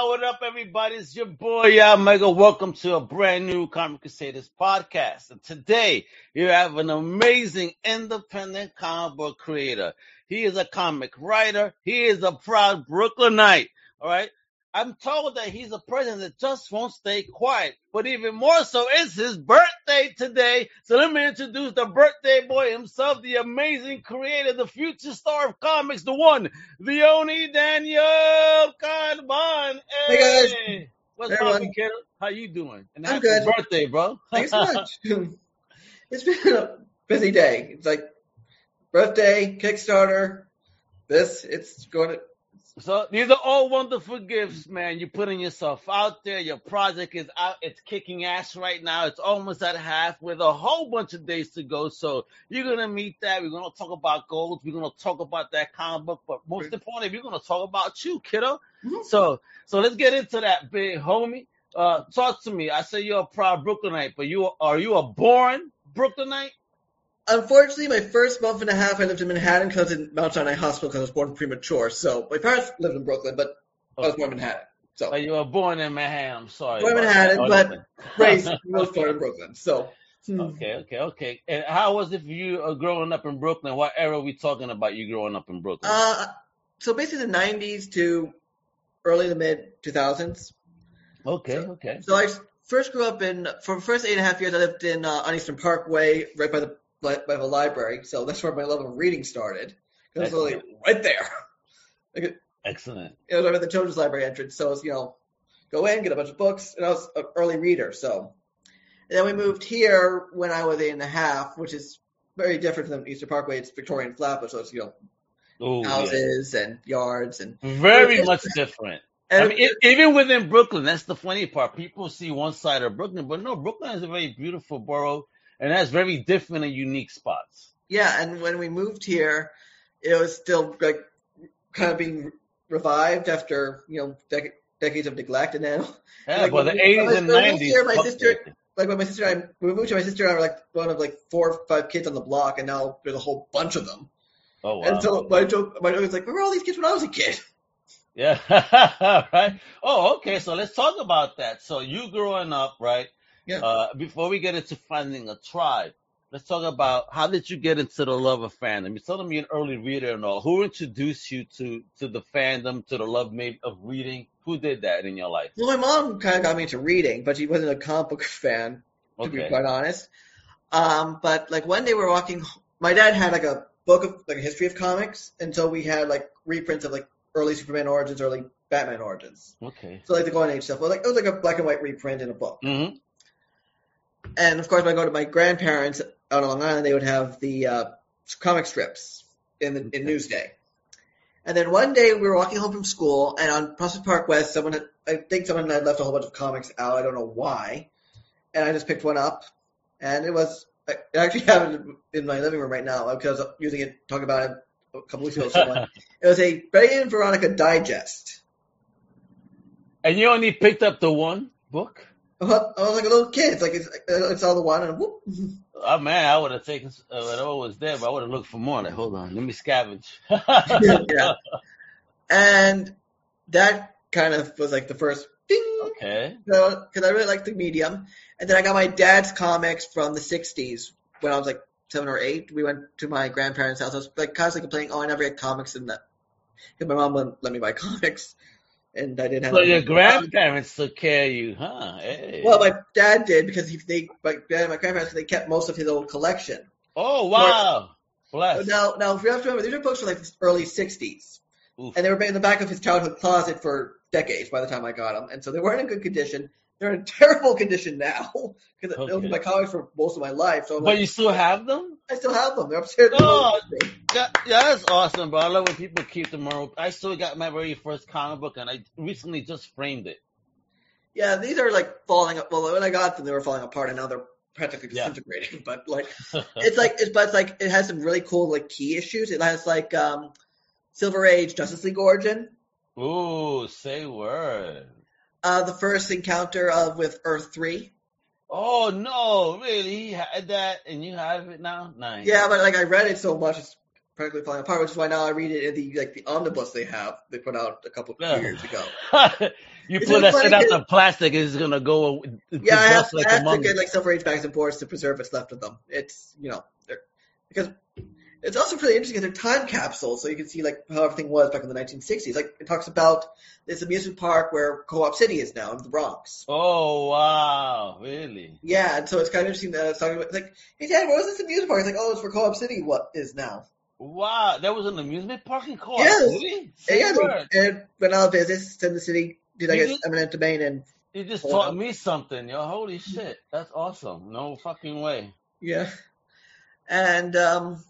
What up, everybody? It's your boy, Al Mega. Welcome to a brand new Comic Crusaders podcast. And today, you have an amazing independent comic book creator. He is a comic writer. He is a proud Brooklynite. All right. I'm told that he's a person that just won't stay quiet. But even more so, it's his birthday today. So let me introduce the birthday boy himself, the amazing creator, the future star of comics, the one, the only Daniel Carban. Hey, guys. What's Hey, up? How you doing? And I'm happy good. birthday, bro. Thanks so much. it's been a busy day. It's like birthday, Kickstarter, this. It's going to. So these are all wonderful gifts, man. You're putting yourself out there. Your project is out. It's kicking ass right now. It's almost at half with a whole bunch of days to go. So you're gonna meet that. We're gonna talk about goals. We're gonna talk about that comic book. But most importantly, we're gonna talk about you, kiddo. Mhm. So so let's get into that, big homie. Uh, talk to me. I say you're a proud Brooklynite, but you are you a born Brooklynite? Unfortunately, my first month and a half, I lived in Manhattan because in Mount Sinai Hospital because I was born premature. So my parents lived in Brooklyn, but I was born in Manhattan. So But you were born in Manhattan. I'm sorry. Born in Manhattan, that. but raised most part in Brooklyn. So hmm. Okay, okay, okay. And how was it for you uh, growing up in Brooklyn? What era are we talking about you growing up in Brooklyn? Uh, so basically the 90s to early to mid 2000s. okay, okay. So I first grew up in, for the first eight and a half years, I lived in uh, on Eastern Parkway, right by the by, by the library. So that's where my love of reading started. It was literally right there. Like, Excellent. it was right at the children's library entrance. So it was, you know, go in, get a bunch of books, and I was an early reader. So, and then we moved here when I was eight and a half, which is very different from Eastern Parkway. It's Victorian Flatbush, so it's you know Oh, yeah. houses and yards and Very much different. I mean, e- even within Brooklyn, that's the funny part. People see one side of Brooklyn, but no, Brooklyn is a very beautiful borough and has very different and unique spots. Yeah, and when we moved here, it was still like kind of being revived after you know dec- decades of neglect, and then Yeah, Like, but the 80s and when we moved 90s. here, my sister- like when my sister and I when we moved here, my sister and I were like one of like four or five kids on the block, and now there's a whole bunch of them. Oh, wow. And so my joke, my joke was like, where were all these kids when I was a kid? Yeah. right. Oh, okay. So let's talk about that. So you growing up, right? Yeah. Uh, before we get into finding a tribe, let's talk about how did you get into the love of fandom? You told me you're an early reader and all. Who introduced you to to the fandom, to the love maybe of reading? Who did that in your life? Well, my mom kind of got me into reading, but she wasn't a comic book fan, to be quite honest. Um, but like one day we were walking, my dad had like a book of like a history of comics, and so we had like reprints of like early Superman origins, early Batman origins. Okay. So like the Golden Age stuff. Well, like it was like a black and white reprint in a book. Mm-hmm. And of course, when I go to my grandparents out on Long Island, they would have the uh, comic strips in the in Newsday. And then one day we were walking home from school, and on Prospect Park West, someone had, I think someone had left a whole bunch of comics out. I don't know why. And I just picked one up, and it was I actually have it in my living room right now because I was using it, talking about it a couple weeks ago. Someone. it was a Betty and Veronica digest. And you only picked up the one book? I was like a little kid. It's like it's, it's all the one, and whoop. Oh man, I would have taken uh, whatever was there, but I would have looked for more. Like, hold on, let me scavenge. yeah. And that kind of was like the first ding, Okay. because I really liked the medium. And then I got my dad's comics from the 60s when I was like seven or eight. We went to my grandparents' house. I was like constantly complaining, oh, I never get comics in that. Because my mom wouldn't let me buy comics. And I didn't have So your grandparents took care of you, huh? Hey. Well, my dad did because he, they, my dad and my grandparents, they kept most of his old collection. oh wow, bless. Now, now, if you have to remember, these are books from like the early 60s. Oof. and they were in the back of his childhood closet for decades by the time I got them, and so they weren't in good condition. They're in terrible condition now because those Okay. were my comics for most of my life. So I'm But like, you still have them? I still have them. They're upstairs. Oh. Yeah, yeah, that's awesome, bro. I love when people keep them around. I still got my very first comic book, and I recently just framed it. Yeah, these are like falling. up. Well, when I got them, they were falling apart, and now they're practically Yeah. disintegrating. But like it's like it's but it's like it has some really cool like key issues. It has like um Silver Age Justice League origin. Ooh, say word. Uh, the first encounter of with Earth Three. Oh no, really? He had that, and you have it now. Nice. Yeah, but like I read it so much, it's practically falling apart. Which is why now I read it in the like the omnibus they have. They put out a couple of years ago. you It's pull that shit out the plastic, it's gonna go. Yeah, I have, like I have to get like Age bags and boards to preserve what's left of them. It's you know because it's also pretty interesting because they're time capsules, so you can see like how everything was back in the 1960s. Like it talks about this amusement park where Co-op City is now in the Bronx. Oh wow, really? Yeah, and so it's kind of interesting that it's talking about like, hey Dad, what was this amusement park? It's like, oh, it's where Co-op City what is now. Wow, there was an amusement park in Co-op Yes. City? Yeah, they, and when I visits in the city, did I guess eminent domain and You just taught me something, yo. Holy shit, that's awesome. No fucking way. Yeah. And um,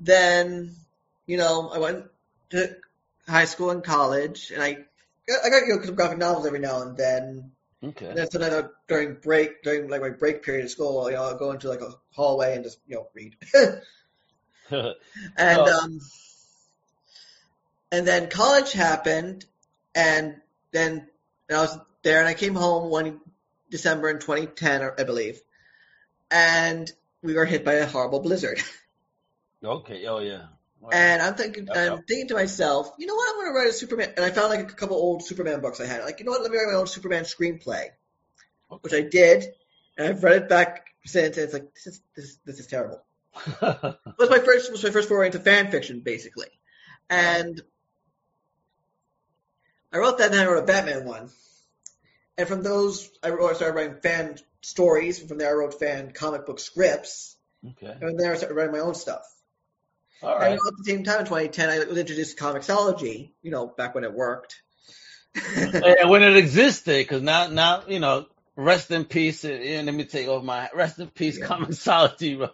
then, you know, I went to high school and college, and I I got you know some graphic novels every now and then. Okay. And then so then uh, during break, during like my break period of school, you know, I'll go into like a hallway and just you know read. and Oh. um, and then college happened, and then and I was there, and I came home one December in 2010, I believe, and we were hit by a horrible blizzard. okay. Oh yeah. Wow. And I'm thinking, Yep, I'm yep. thinking to myself, you know what? I'm going to write a Superman. And I found like a couple old Superman books I had. Like, you know what? Let me write my own Superman screenplay, which I did, and I've read it back since. And it's like this is this, this is terrible. It was my first was my first foray into fan fiction, basically. And I wrote that, and then I wrote a Batman one. And from those, I wrote, I started writing fan stories. And from there, I wrote fan comic book scripts. okay. And then I started writing my own stuff. All And at the same time, in 2010, I was introduced to Comixology, you know, back when it worked. And when it existed, because now, now, you know, rest in peace. And, let me take off my rest in peace, Yeah. Comixology. bro.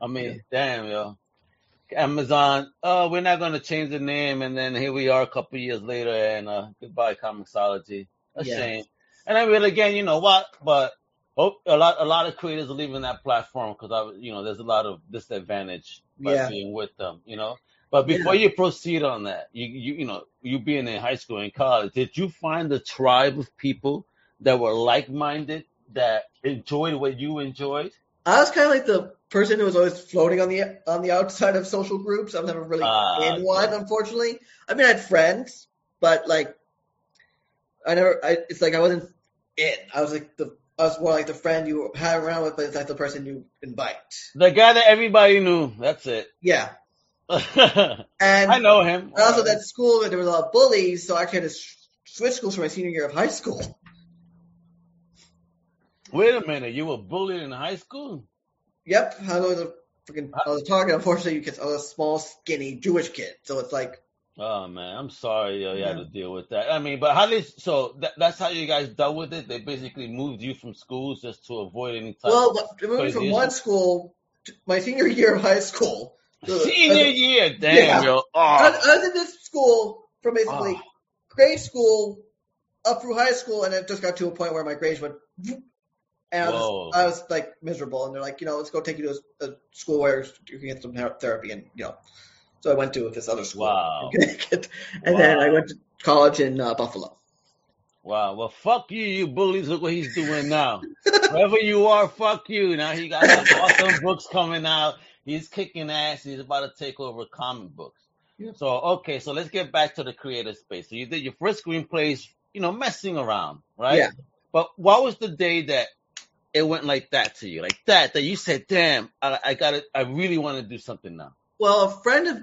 I mean, damn, yo. Amazon, oh, we're not going to change the name. And then here we are a couple years later, and uh, goodbye, Comixology. A Yeah. shame. And I mean, again, you know what? But oh, a lot, a lot of creators are leaving that platform because I, you know, there's a lot of disadvantage by Yeah. being with them, you know. But before you proceed on that, you, you, you know, you being in high school and college, did you find a tribe of people that were like-minded that enjoyed what you enjoyed? I was kind of like the person who was always floating on the on the outside of social groups. I was never really Ah, in one, unfortunately. I mean, I had friends, but like, I never. I, it's like I wasn't in. I was like the. Was more like the friend you hang around with, but it's like the person you invite. The guy that everybody knew. That's it. Yeah, and I know him. And also that school there was a lot of bullies, so I actually had to switch schools for my senior year of high school. Wait a minute, you were bullied in high school? Yep, I was a freaking I was target. Unfortunately, because I was a small, skinny Jewish kid, so it's like Oh man, I'm sorry uh, you had to deal with that. I mean, but how did so that, that's how you guys dealt with it? They basically moved you from schools just to avoid any type well, of moving from one school, to my senior year of high school. to- senior year. Damn, Yeah. yo. I, was, Oh, I was in this school from basically Oh. grade school up through high school, and it just got to a point where my grades went. And I was, I was like miserable, and they're like, you know, let's go take you to a, a school where you can get some therapy, and you know, so I went to this other school Wow. in Connecticut, and then I went to college in uh, Buffalo. wow. Well, fuck you, you bullies. Look what he's doing now. Wherever you are, fuck you. Now he got some awesome books coming out. He's kicking ass. He's about to take over comic books. Yeah. So okay, so let's get back to the creative space. So you did your first screenplays, you know, messing around, right? Yeah. But what was the day that it went like that to you, like that, that you said, "Damn, I, I got it. I really want to do something now." Well, a friend of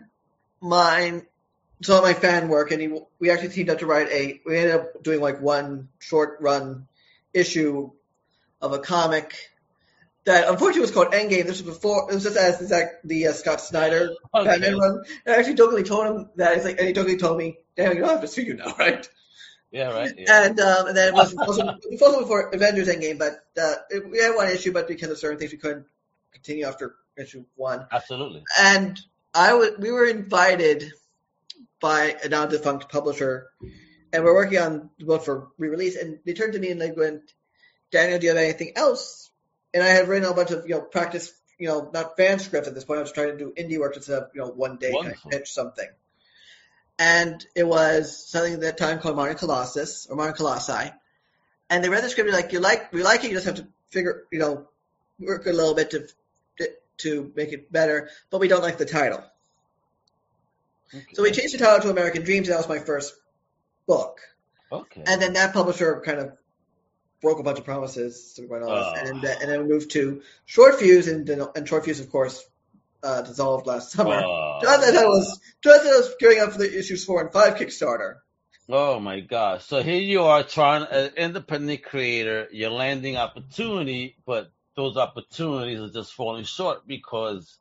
mine saw my fan work, and he we actually teamed up to write a. We ended up doing like one short run issue of a comic that unfortunately was called Endgame. This was before. It was just as Zack, the uh, Scott Snyder Okay. Batman run. And I actually jokingly told him that. He's like, and he jokingly told me, "Damn, you don't have to sue you now, right?" Yeah, right. Yeah. And um, and then it was also, also before Avengers Endgame, but uh, it, we had one issue, but because of certain things, we couldn't continue after issue one. Absolutely. And I was, we were invited by a now defunct publisher, and we're working on the book for re-release. And they turned to me and they went, "Daniel, do you have anything else and I had written a bunch of you know practice you know not fan scripts at this point. I was trying to do indie work instead of you know one day kind of pitch something. And it was something at that time called Modern Colossus or Modern Colossi. And they read the script and like you like we like it, you just have to figure you know work a little bit to to make it better, but we don't like the title. So we changed the title to American Dreams, and that was my first book. Okay. And then that publisher kind of broke a bunch of promises to everyone else, Oh. Ah. and, uh, and then we moved to Short Fuse, and, and Short Fuse, of course, uh, dissolved last summer. Ah. Just as I was, I was gearing up for the issues four and five Kickstarter. oh my gosh. So here you are trying an independent creator, you're landing opportunity, but those opportunities are just falling short because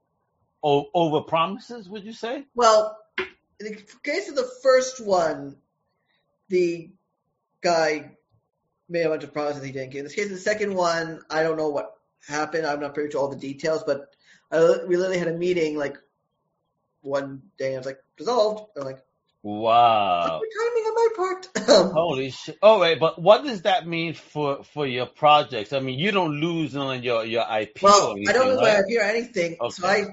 o- over promises, would you say? Well, in the case of the first one, the guy made a bunch of promises he didn't keep. In this case of the second one, I don't know what happened. I'm not privy to all the details, but I, we literally had a meeting like one day. and I was like, dissolved. I'm like, Wow. timing on my part. Holy shit. Oh wait, but what does that mean for for your projects? I mean, you don't lose on your your IP well, or anything, I don't know if I right? have here anything. So I,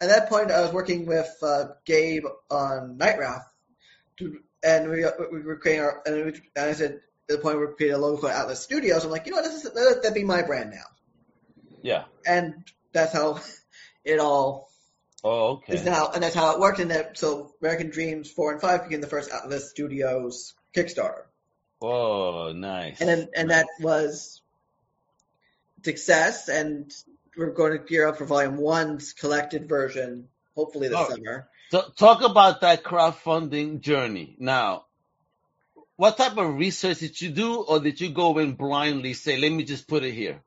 at that point, I was working with uh, Gabe on Night Wraith, to, and we we were creating our. And, we, and I said at the point where we created a logo for Atlas Studios. I'm like, you know what? This is, let that be my brand now. Yeah. and that's how it all Oh, is okay. and that's how it worked. And that so American Dreams four and five became the first Atlas Studios Kickstarter, Oh, nice. and then and that was success. And we're going to gear up for Volume One's collected version, hopefully this Oh. summer. So talk about that crowdfunding journey. Now, what type of research did you do, or did you go in blindly say, "Let me just put it here"?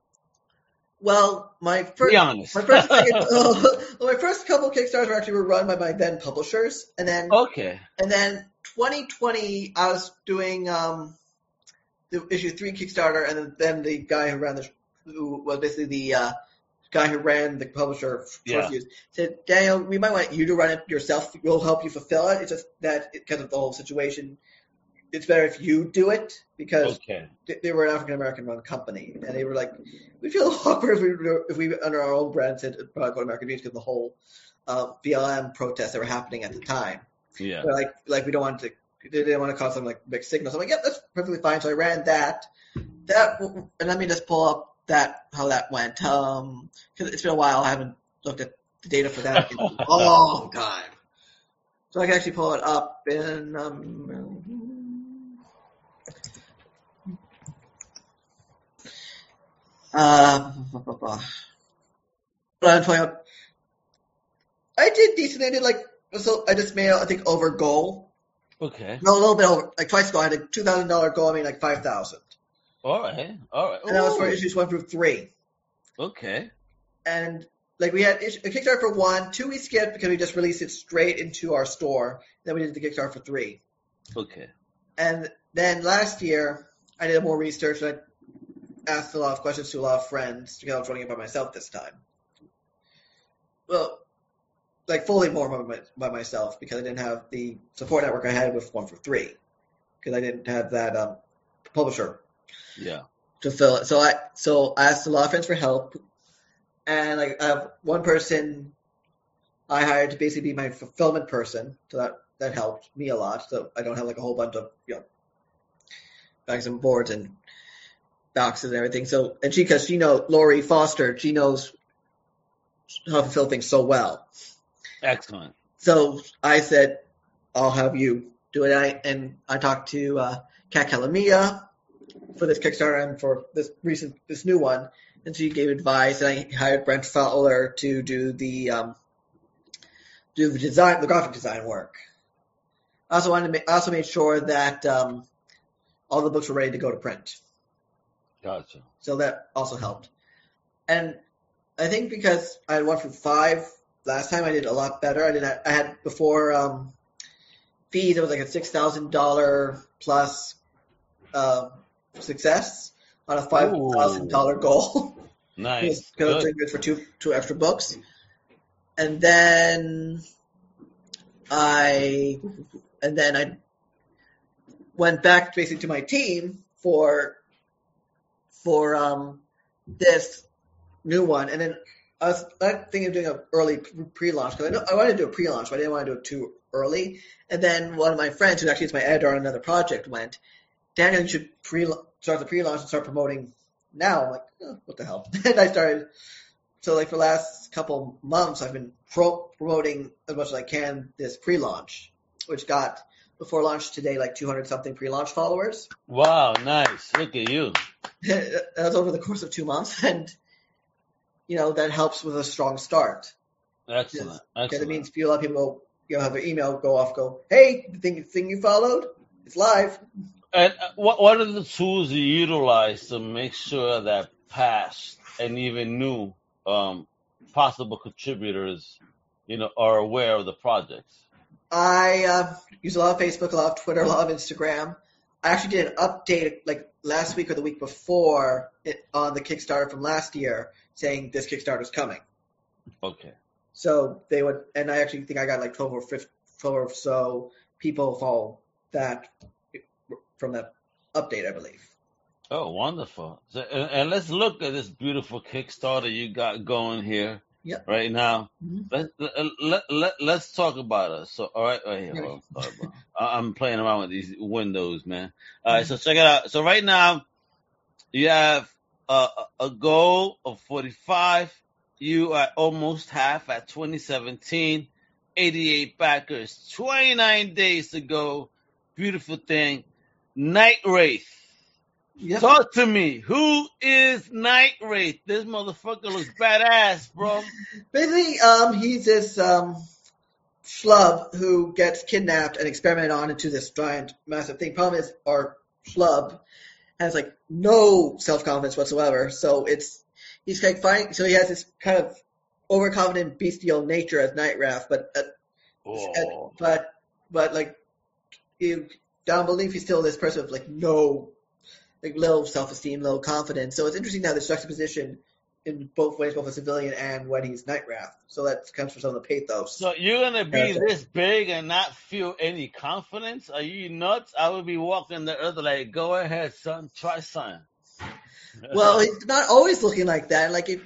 Well, my first. Be honest. My first, well, my first couple Kickstarters were actually were run by my then publishers, and then okay. And then 2020, I was doing um, the issue three Kickstarter, and then, the guy who ran the, who was basically the uh, guy who ran the publisher for Yeah. Fuse, said, Daniel, we might want you to run it yourself. We'll help you fulfill it. It's just that because of the whole situation, it's better if you do it because Okay. they- were an African American run company, and they were like, we feel awkward if we were- if we under our own brand said product called American Dreams because of the whole uh, BLM protests that were happening at the time. Yeah. They're like like we don't want to they didn't want to cause some like big signals. I'm like, yep, that's perfectly fine. So I ran that. That and let me just pull up that how that went. Um, because it's been a while. I haven't looked at the data for that in a long time. So I can actually pull it up in um. Uh, but I'm pulling. I did decent. I did like so. I just made I think over goal. Okay. No, a little bit over. Like twice ago, I had a two thousand dollar goal. I made like five thousand, All right. All right. and that was for issues one through three. Okay. And like we had a Kickstarter for one, two we skipped because we just released it straight into our store. Then we did the Kickstarter for three, Okay. and then last year I did more research. And I asked a lot of questions to a lot of friends because I was running it by myself this time. Well, like fully more by, by myself because I didn't have the support network I had with one for three because I didn't have that um, publisher Yeah. to fill it. So I so I asked a lot of friends for help, and like I have one person I hired to basically be my fulfillment person. So that that helped me a lot. So I don't have like a whole bunch of you know bags and boards and boxes and everything. So and she because she knows Lori Foster, she knows how to fill things so well. Excellent. So I said, I'll have you do it. I, and I talked to uh, Kat Calamia for this Kickstarter and for this recent, this new one. And she gave advice, and I hired Brent Fowler to do the um, do the design, the graphic design work. I also wanted to make, I also made sure that um, all the books were ready to go to print. Gotcha. So that also helped. And I think because I had one from five last time, I did a lot better. I did. I had before um, fees. It was like a six thousand dollar plus uh, success on a five thousand dollar goal. Nice. because I was Good. doing good for two two extra books. And then I and then I went back basically to my team for for um this new one, and then I was thinking of doing an early pre-launch because I, I wanted to do a pre-launch, but I didn't want to do it too early. And then one of my friends, who actually is my editor on another project, went, "Daniel, you should pre start the pre-launch and start promoting now." I'm like, oh, "What the hell?" and I started. So like for the last couple months, I've been pro- promoting as much as I can this pre-launch, which got before launch today like 200 something pre-launch followers. Wow, nice! Look at you. That was over the course of two months, and you know that helps with a strong start. Excellent. Because Excellent. it means a lot of people you know have their email go off, go, hey, the thing, thing you followed, it's live. And uh, what what are the tools you utilize to make sure that past and even new um, possible contributors, you know, are aware of the projects? I uh, use a lot of Facebook, a lot of Twitter, a lot of Instagram. I actually did an update like last week or the week before it, on the Kickstarter from last year, saying this Kickstarter is coming. Okay. So they would, and I actually think I got like 12 or 15, 12 or so people follow that from that update, I believe. Oh, wonderful. So, and, and let's look at this beautiful Kickstarter you got going here Yep. right now. Mhm. Let, let, let, let, let's talk about it. So, all right, right here. Yeah. hold on, sorry, bro. I- I'm playing around with these windows, man. All right, so check it out. So right now, you have a, a goal of 45. You are almost half at 2017. 88 backers. 29 days to go. Beautiful thing. Night Wraith. Yep. Talk to me. Who is Night Wraith? This motherfucker looks badass, bro. Basically, um, he's this um, schlub who gets kidnapped and experimented on into this giant, massive thing. Problem is, our schlub has like no self confidence whatsoever. So it's he's like finding. So he has this kind of overconfident, bestial nature as Night Wraith, but uh, Oh. but but like you down beneath, he's still this person with like no like low self esteem, low confidence. So it's interesting now this juxtaposition in both ways, both a civilian and when he's Night Wraith. So that comes from some of the pathos. So you're gonna be this big and not feel any confidence? Are you nuts? I would be walking the earth like, go ahead, son, try something. well, he's not always looking like that. Like if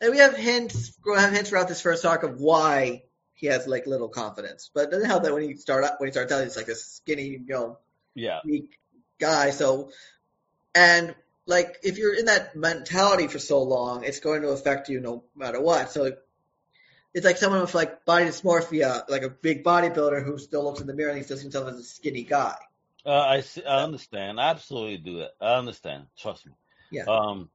and we have hints, we have hints throughout this first arc of why he has like little confidence. But it doesn't help that when he start out, when he starts out, he's like this skinny, you know, yeah, weak guy. So, and like if you're in that mentality for so long, it's going to affect you no matter what. So it's like someone with like body dysmorphia, like a big bodybuilder who still looks in the mirror and he sees himself as a skinny guy. uh, I see, I understand. I absolutely do that. I understand. Trust me. Yeah. Um.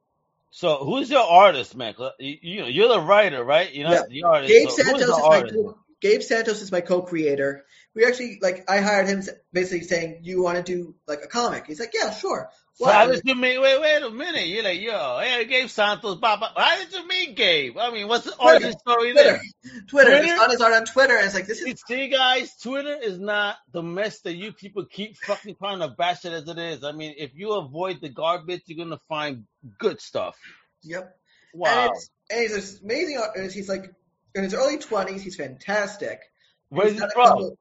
So who's your artist, man? You, you you're the writer, right? You know, not the artist. Gabe so Santos is the my artist? Gabe Santos is my co-creator. We actually like I hired him basically saying, you want to do like a comic?" He's like, "Yeah, sure." So Why? how did you meet? Wait, wait a minute. You're like, yo, hey, Gabe Santos, blah. How did you meet Gabe? I mean, what's the origin story Twitter, there? Twitter. Twitter? It's on his art on Twitter, and it's like this is see, guys, Twitter is not the mess that you people keep fucking trying to bash it as it is. I mean, if you avoid the garbage, you're gonna find good stuff. yep. Wow. And, it's, and he's amazing. He's like in his early twenties. He's fantastic. Where's He's he from? couple-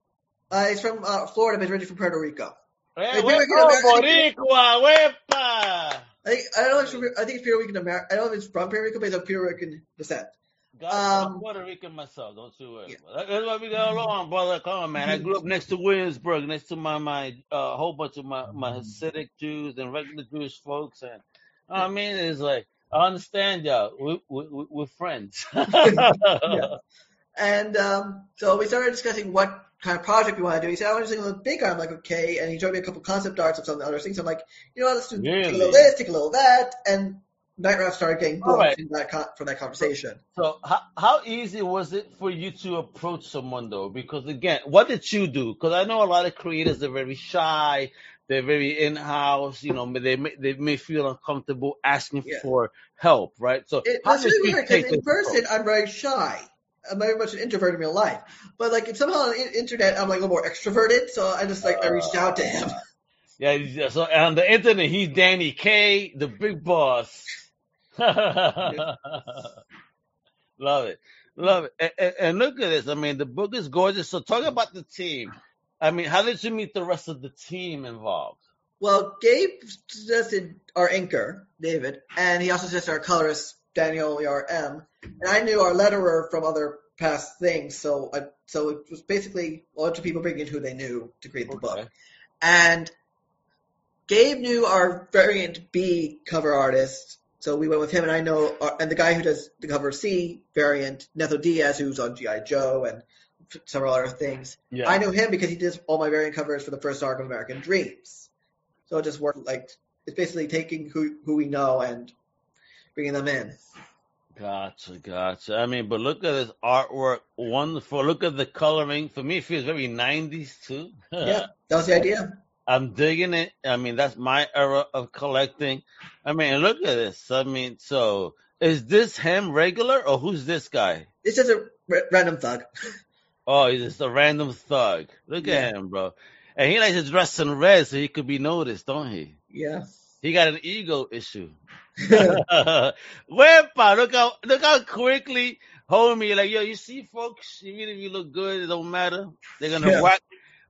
Uh, he's from uh, Florida, but he's originally from Puerto Rico. Hey, American- oh, Boricua, wepa. I think I don't know. If it's from, I think it's Puerto Rican American. I don't know if it's from Puerto Rico, but he's of Puerto Rican descent. God, I'm Um, Puerto Rican myself. Don't you worry. Yeah. That- That's why we got along, brother. Come on, man. I grew up next to Williamsburg, next to my my uh, whole bunch of my my Hasidic Jews and regular Jewish folks, and I mean, it's like I understand y'all. We, we, we- we're friends. And um, so we started discussing what kind of project we want to do. He said, I want to do something bigger. I'm like, okay. And he showed me a couple concept arts of some of the other things. I'm like, you know what, let's do take a little this, take a little that. And Night Wraith started getting booked right. from, that con- from that conversation. So how how easy was it for you to approach someone though? Because again, what did you do? Because I know a lot of creators are very shy. They're very in house. You know, they may, they may feel uncomfortable asking Yeah. for help, right? So It, how that's really you weird take because in person approach? I'm very shy. I'm very much an introvert in real life. But like if somehow on the internet I'm like a little more extroverted, so I just like I reached out to him. Yeah, so on the internet, he's Danny K, the big boss. Love it. Love it. And, and, and look at this. I mean, the book is gorgeous. So talk about the team. I mean, how did you meet the rest of the team involved? Well, Gabe suggested our inker, David, and he also suggested our colorist, Daniel E R M, and I knew our letterer from other past things. So I, so it was basically a bunch of people bringing in who they knew to create the book. And Gabe knew our variant B cover artist, so we went with him. And I know, uh, and the guy who does the cover C variant, Netho Diaz, who's on GI Joe and several other things. Yeah. I knew him because he did all my variant covers for the first arc of American Dreams. So it just worked like it's basically taking who who we know and bringing them in. Gotcha, gotcha. I mean, but look at this artwork, wonderful. Look at the coloring. For me, it feels very '90s too. Yeah, that was the idea. I'm digging it. I mean, that's my era of collecting. I mean, look at this. I mean, so is this him regular or who's this guy? It's just a r- random thug. Oh, he's just a random thug. Look Yeah. at him, bro. And he likes to dress in red so he could be noticed, don't he? Yeah. He got an ego issue. Wepa, look how look how quickly homie like yo, you see folks, even if you look good, it don't matter. They're gonna Yeah. whack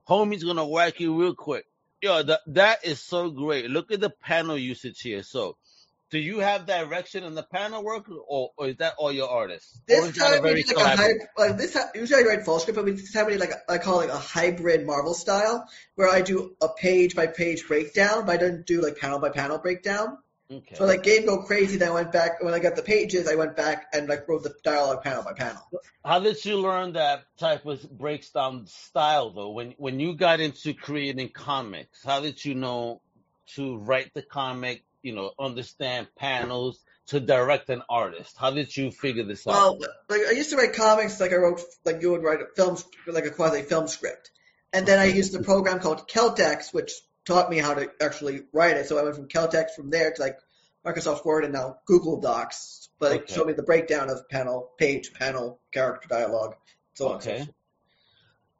homie's gonna whack you real quick. Yo, that that is so great. Look at the panel usage here. So do you have direction in the panel work or, or is that all your artists? This is that a time we did like a collaborative? hy- like this. Usually I write full script, but we this time we did like a, I call it like a hybrid Marvel style, where I do a page by page breakdown, but I don't do like panel by panel breakdown. Okay. So like Gabe go crazy, then I went back when I got the pages, I went back and like wrote the dialogue panel by panel. How did you learn that type of breaks down style though? When when you got into creating comics, how did you know to write the comic? You know, understand panels to direct an artist. How did you figure this out? Well, like I used to write comics, like I wrote, like you would write a film, like a quasi film script, and then I used a program called Celtx, which taught me how to actually write it. So I went from Celtx from there to like Microsoft Word and now Google Docs, but it showed me the breakdown of panel, page, panel, character dialogue, so on. Okay.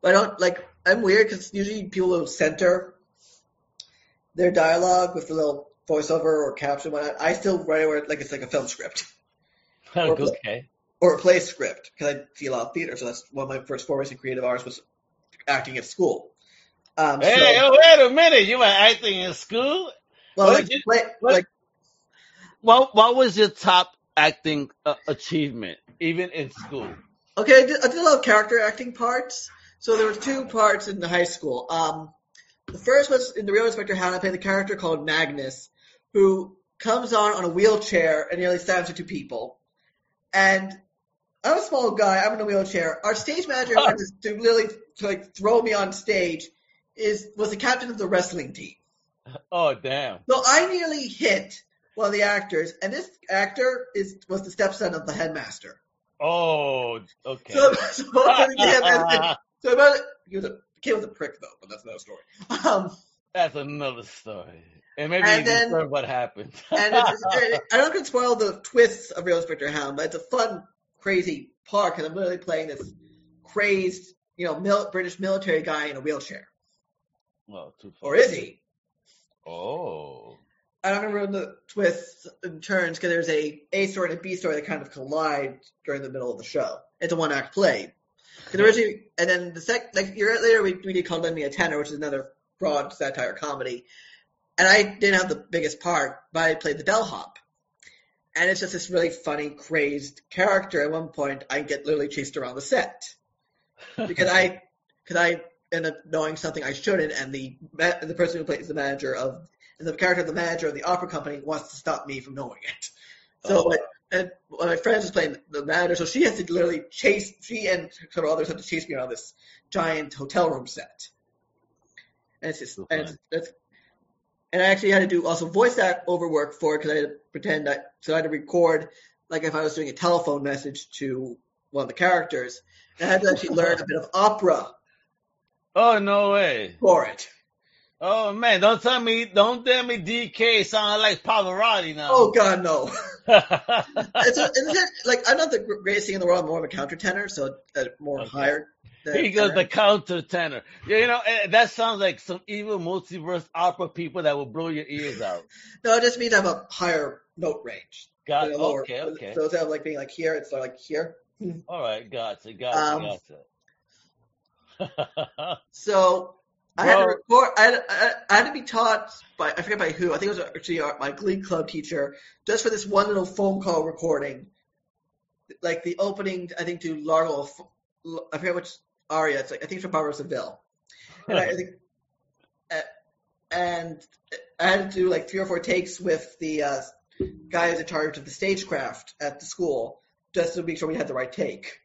But I don't like. I'm weird because usually people will center their dialogue with a little voiceover or caption. When I, still write it like it's like a film script okay. or a play script because I see a lot of theater. So that's one of my first forays in creative arts was acting at school. Um, Hey, so, oh, wait a minute! You were acting in school. well, what like, you- play, what- like What what was your top acting uh, achievement, even in school? okay, I did, I did a lot of character acting parts. So there were two parts in the high school. Um, the first was in the Real Inspector Hound. I played the character called Magnus, who comes on on a wheelchair and nearly stabs into people. And I'm a small guy. I'm in a wheelchair. Our stage manager Oh. to, literally to like throw me on stage. Is was the captain of the wrestling team. Oh damn! So I nearly hit one of the actors, and this actor is was the stepson of the headmaster. Oh, okay. So, so both of them him and, and so about he was a kid was a prick though, but that's another story. Um, That's another story. And maybe And you then- can what happened. and it's, it, I don't gonna spoil the twists of Real Inspector Hound, but it's a fun, crazy part because I'm literally playing this crazed, you know, mil- British military guy in a wheelchair, well, too or is he? Oh. I don't remember the twists and turns because there's a A story and a B story that kind of collide during the middle of the show. It's a one act play. 'Cause hmm. originally, and then the sec, like a year later, we, we did called Lend Me a Tenor, which is another broad satire comedy. And I didn't have the biggest part, but I played the bellhop. And it's just this really funny, crazed character. At one point, I get literally chased around the set because I, because I end up knowing something I shouldn't, and the the person who plays the manager of and the character of the manager of the opera company wants to stop me from knowing it. So Oh. like, and one of my friends is playing the manager, so she has to literally chase. She and several others have to chase me around this giant hotel room set. And it's just, and it's, it's, and I actually had to do also voice act over work for it because I had to pretend that, so I had to record like if I was doing a telephone message to one of the characters. And I had to actually learn a bit of opera oh no way. for it. Oh man, don't tell me, don't tell me DK sound like Pavarotti now. Oh God, no! it's, a, it's a, like I'm not the greatest singer in the world. I'm more of a countertenor, so uh, more Okay. higher. He goes the counter tenor. Yeah, you know eh, that sounds like some evil multiverse opera people that will blow your ears out. No, it just means I have a higher note range. Got lower- okay, okay. So instead of like being like here, it's like here. All right, gotcha, gotcha, Um, gotcha. So I had to record. I had, I, I had to be taught by I forget by who. I think it was actually our, my Glee Club teacher, just for this one little phone call recording, like the opening. I think to Largo. I forget which aria. It's like I think it's from Barber of Seville, and I, I think, uh, and I had to do like three or four takes with the uh, guys in charge of the stagecraft at the school, just to make sure we had the right take.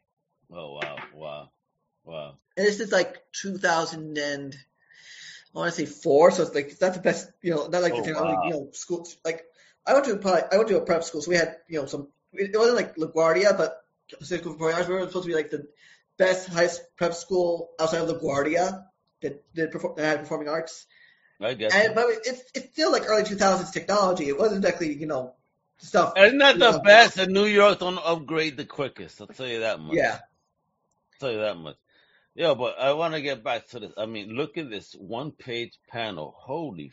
Oh wow, wow, wow. And this is like 2000 and I want to say four, so it's like it's not the best, you know, not like Oh, the wow. you know school. Like I went to a pri- I went to a prep school, so we had you know some. It wasn't like LaGuardia, but Performing Arts. We were supposed to be like the best high prep school outside of LaGuardia that did perform, that had performing arts. I guess. And but it's it's still like early 2000s technology. It wasn't exactly you know stuff. Isn't that the Yeah. best? And New York don't upgrade the quickest. I'll tell you that much. Yeah, I'll tell you that much. Yeah, but I want to get back to this. I mean, look at this one page panel. Holy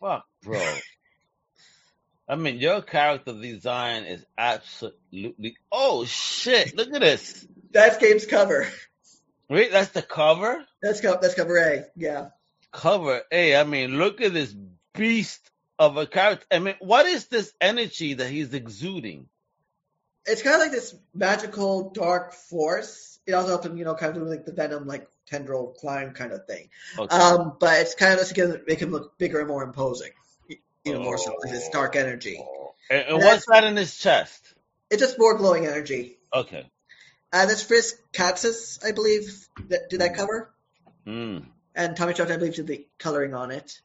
fuck, bro. I mean, your character design is absolutely. Oh shit! Look at this. That's Gabe's cover. Wait, that's the cover. That's co- that's cover A. Yeah. Cover. A. I mean, look at this beast of a character. I mean, what is this energy that he's exuding? it's kind of like this magical dark force. It also helps him, you know, kind of do like the venom, like tendril climb kind of thing. Okay. Um, but it's kind of just to make him look bigger and more imposing, even more so with this dark energy. and, and and what's that in his chest? It's just more glowing energy. Okay. And this Fritz Casas, I believe, that did that cover, Mm. and Tommy Trout, I believe, did the coloring on it.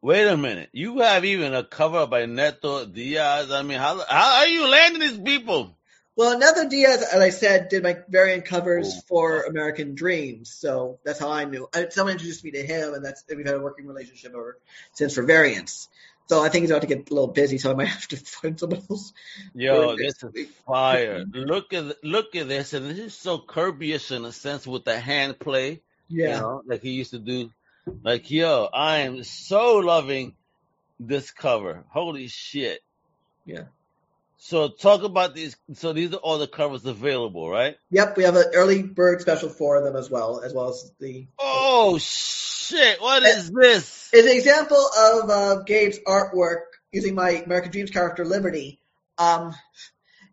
Wait a minute. You have even a cover by Netho Diaz. I mean, how how are you landing these people? Well, Netho Diaz, as I said, did my variant covers Oh. for American Dreams, so that's how I knew. I, someone introduced me to him, and that's and we've had a working relationship ever since for variants. So I think he's about to get a little busy, so I might have to find someone else. Yo, this is week. fire. look at look at this, and this is so Kirby-ish in a sense with the hand play. You Yeah, know, like he used to do. Like, yo, I am so loving this cover. Holy shit. Yeah. So talk about these. So these are all the covers available, right? yep. We have an early bird special for them as well, as well as the. Oh shit! What is this? It's an example of uh, Gabe's artwork using my American Dreams character Liberty. Um,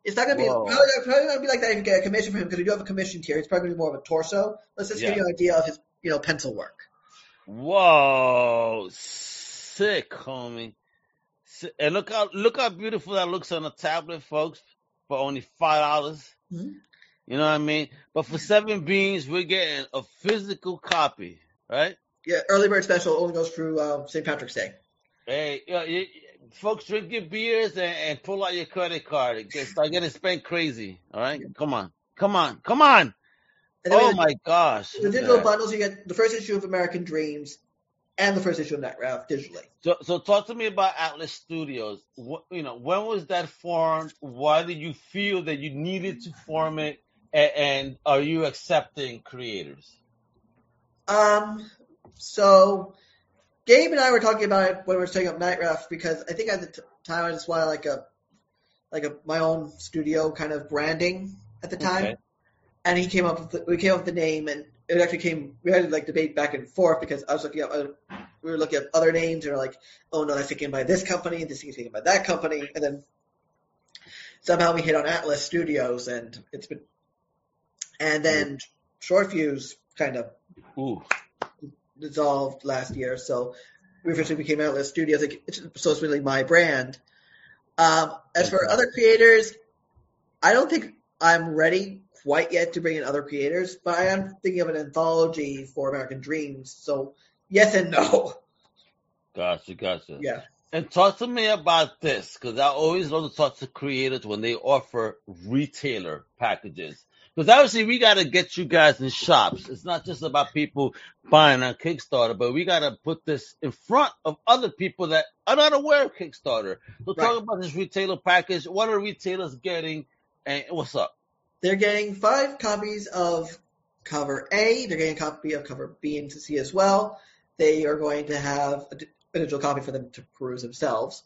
it's not gonna be probably, probably not gonna be like that if you get a commission from him because we do have a commission tier. It's probably gonna be more of a torso. Let's just Yeah. give you an idea of his, you know, pencil work. Whoa, sick, homie. And look how look how beautiful that looks on a tablet, folks, for only five dollars. Mhm. You know what I mean? But for seven beans, we're getting a physical copy, right? Yeah, early bird special only goes through uh, St. Patrick's Day. Hey, you know, you, folks, drink your beers and, and pull out your credit card. and Get, start getting spent crazy. All right, come on, come on, come on. Oh my gosh. the digital bundles, you get the first issue of American Dreams and the first issue of Night Wraith digitally. So, so talk to me about Atlas Studios. What, you know, when was that formed? Why did you feel that you needed to form it? And, and are you accepting creators? Um, so Gabe and I were talking about it when we were setting up Night Wraith because I think at the t- time I just wanted like a like a my own studio kind of branding at the time, Okay. and he came up with the, we came up with the name and it actually came we had to like debate back and forth because I was looking up other, we were looking at other names and we are like oh no that's taken by this company this is taken by that company and then somehow we hit on Atlas Studios and it's been and then Short Fuse kind of Ooh, dissolved last year, so we officially became Atlas Studios. It's, so it's really my brand. Um, as for other creators, I don't think I'm ready quite yet to bring in other creators, but I am thinking of an anthology for American Dreams. So yes and no. gotcha, gotcha. Yeah. And talk to me about this, because I always love to talk to creators when they offer retailer packages. Because obviously we got to get you guys in shops. It's not just about people buying on Kickstarter, but we got to put this in front of other people that are not aware of Kickstarter. So Right. talk about this retailer package. What are retailers getting, and what's up? They're getting five copies of cover A. They're getting a copy of cover B and C as well. They are going to have a, di- a digital copy for them to peruse themselves.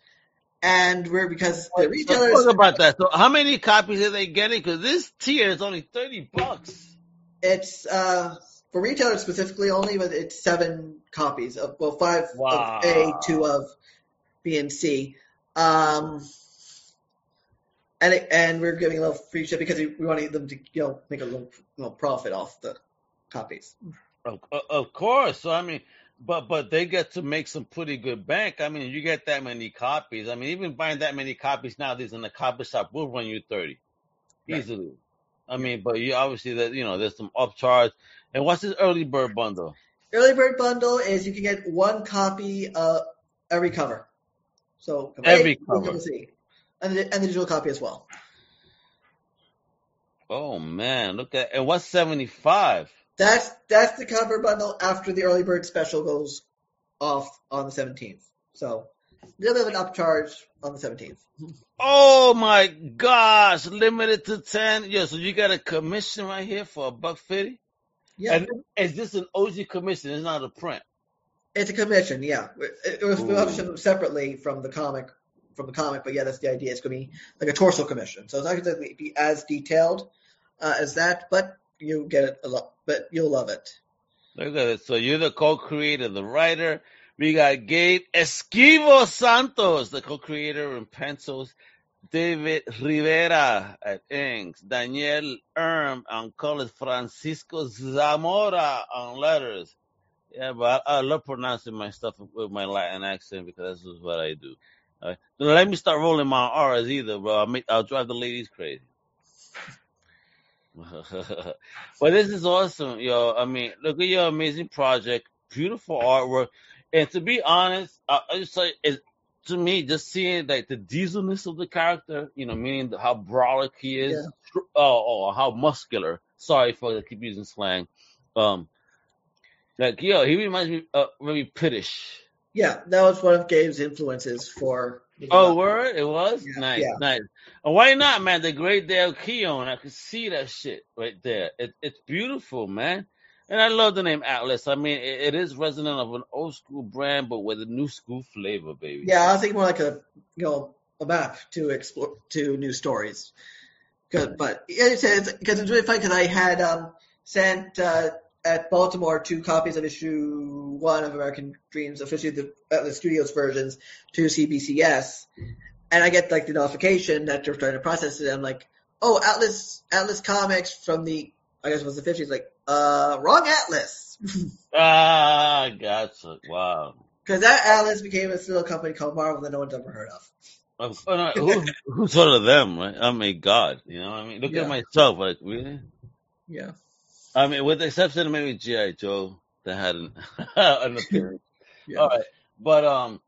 And we're because the So retailers talk about that. So how many copies are they getting? Because this tier is only thirty bucks. It's uh for retailers specifically only, but it's seven copies of well, five Wow. of A, two of B and C. Um, and it, and we're giving a little free ship because we, we wanted them to you know make a little, little profit off the copies. Of, of course. So I mean, but but they get to make some pretty good bank. I mean, you get that many copies. I mean, even buying that many copies nowadays in the copy shop will run you thirty Right. easily. I mean, but you obviously that you know there's some upcharge. And what's this early bird bundle? Early bird bundle is you can get one copy of every cover. So Every cover cover. And the, and the digital copy as well. Oh man, look at and what's seventy five? That's that's the cover bundle after the early bird special goes off on the 17th. So a little bit of an upcharge on the 17th. Oh my gosh, limited to ten. Yeah, so you got a commission right here for a buck fifty. Yeah, And is this an OG commission? It's not a print. it's a commission. Yeah, it, it was Ooh. published separately from the comic from the comic, but yeah, that's the idea. It's going to be like a torso commission, so it's not going to be as detailed uh, as that, but you get it a lot. But you'll love it. Look at it. So you're the co-creator, the writer. We got Gabe Esquivo Santos, the co-creator and pencils. David Rivera at inks. Daniel Erm on colors. Francisco Zamora on letters. Yeah, but I, love pronouncing my stuff with my Latin accent because this is what I do. Right. Don't let me start rolling my R's either, bro. I'll, make, I'll drive the ladies crazy. but this is awesome, yo. I mean, look at your amazing project, beautiful artwork, and to be honest, I, I just say it to me, just seeing like the dieselness of the character, you know, meaning the, how brolic he is, Yeah. oh, oh, how muscular. Sorry for I keep using slang. Um, like yo, he reminds me uh, very pittish. Yeah, that was one of Gabe's influences for. Oh, word! It was Yeah, nice, yeah. nice. And why not, man? The Great Dale Keown, I could see that shit right there. It, it's beautiful, man. And I love the name Atlas. I mean, it, it is resonant of an old school brand, but with a new school flavor, baby. Yeah, I was thinking more like a you know a map to explore to new stories. 'Cause- but yeah, it's it's because it's really funny because I had um sent uh, at Baltimore two copies of issue one of American Dreams, officially the uh, the studios versions, to CBCS, and I get like the notification that they're trying to process it. I'm like, oh, Atlas Atlas Comics from the I guess it was the 50s. Like, uh, wrong Atlas. Ah, gotcha. Wow. Because that Atlas became a little company called Marvel that no one's ever heard of. Oh, no, who, who's one of them, right? I mean, God, you know what I mean? Look Yeah. at myself, like, really? Yeah. I mean, with the exception of maybe G.I. Joe, that had an, an appearance. Yeah. All right, but um,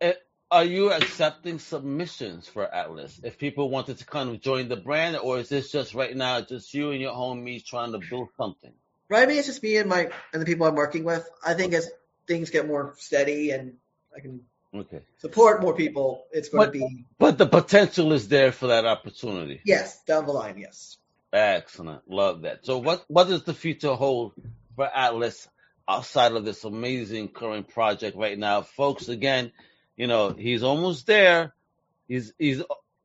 it, are you accepting submissions for Atlas? If people wanted to kind of join the brand, or is this just right now just you and your homies trying to build something? Right, I mean, it's just me and my and the people I'm working with. I think as things get more steady and I can Okay, support more people, it's going What- to be but the potential is there for that opportunity. yes down the line. Yes. Excellent, love that. So, what what does the future hold for Atlas outside of this amazing current project right now, folks? Again, you know he's almost there. He's he's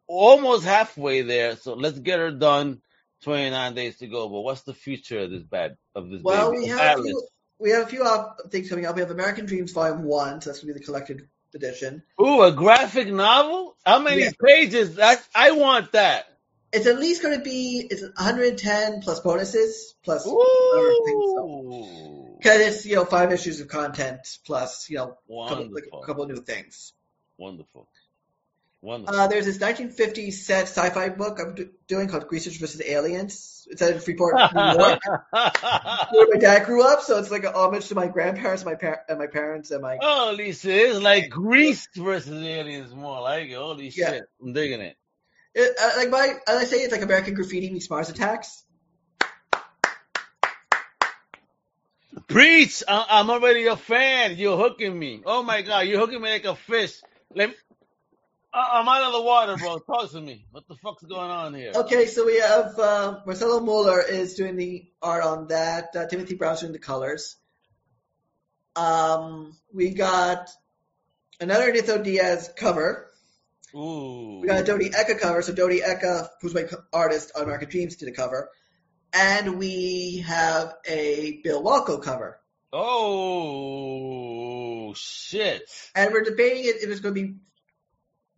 almost halfway there. So let's get her done. Twenty nine days to go. But what's the future of this bad of this Well, baby? we have a Atlas? few, we have a few things coming up. We have American Dreams Volume One, so that's going to be the collected edition. Ooh, a graphic novel? How many Yeah. pages? That I want that. It's at least going to be it's 110 plus bonuses plus other things. Ooh, Because it's you know five issues of content plus you know a couple, like, a couple new things. wonderful, wonderful. Uh, there's this 1950s set sci-fi book I'm do- doing called Greasers versus Aliens. It's at Freeport, New York, where my dad grew up. So it's like an homage to my grandparents, my par- and my parents, and my Holy shit, it's like Grease versus aliens more like it. Holy Yeah. shit, I'm digging it. It, uh, like my as I say it's like American Graffiti meets Mars Attacks. Preach! I- I'm already a fan. You're hooking me. Oh my god, you're hooking me like a fish. Let me... I- I'm out of the water, bro. Talk to me. What the fuck's going on here? Okay, so we have uh, Marcelo Muller is doing the art on that. Uh, Timothy Brown's doing the colors. Um, we got another Netho Diaz cover. Ooh. We got a Dodie Eka cover. So Dodie Eka, who's my artist on American Dreams, did a cover. and we have a Bill Walko cover. Oh shit! And we're debating it if it's going to be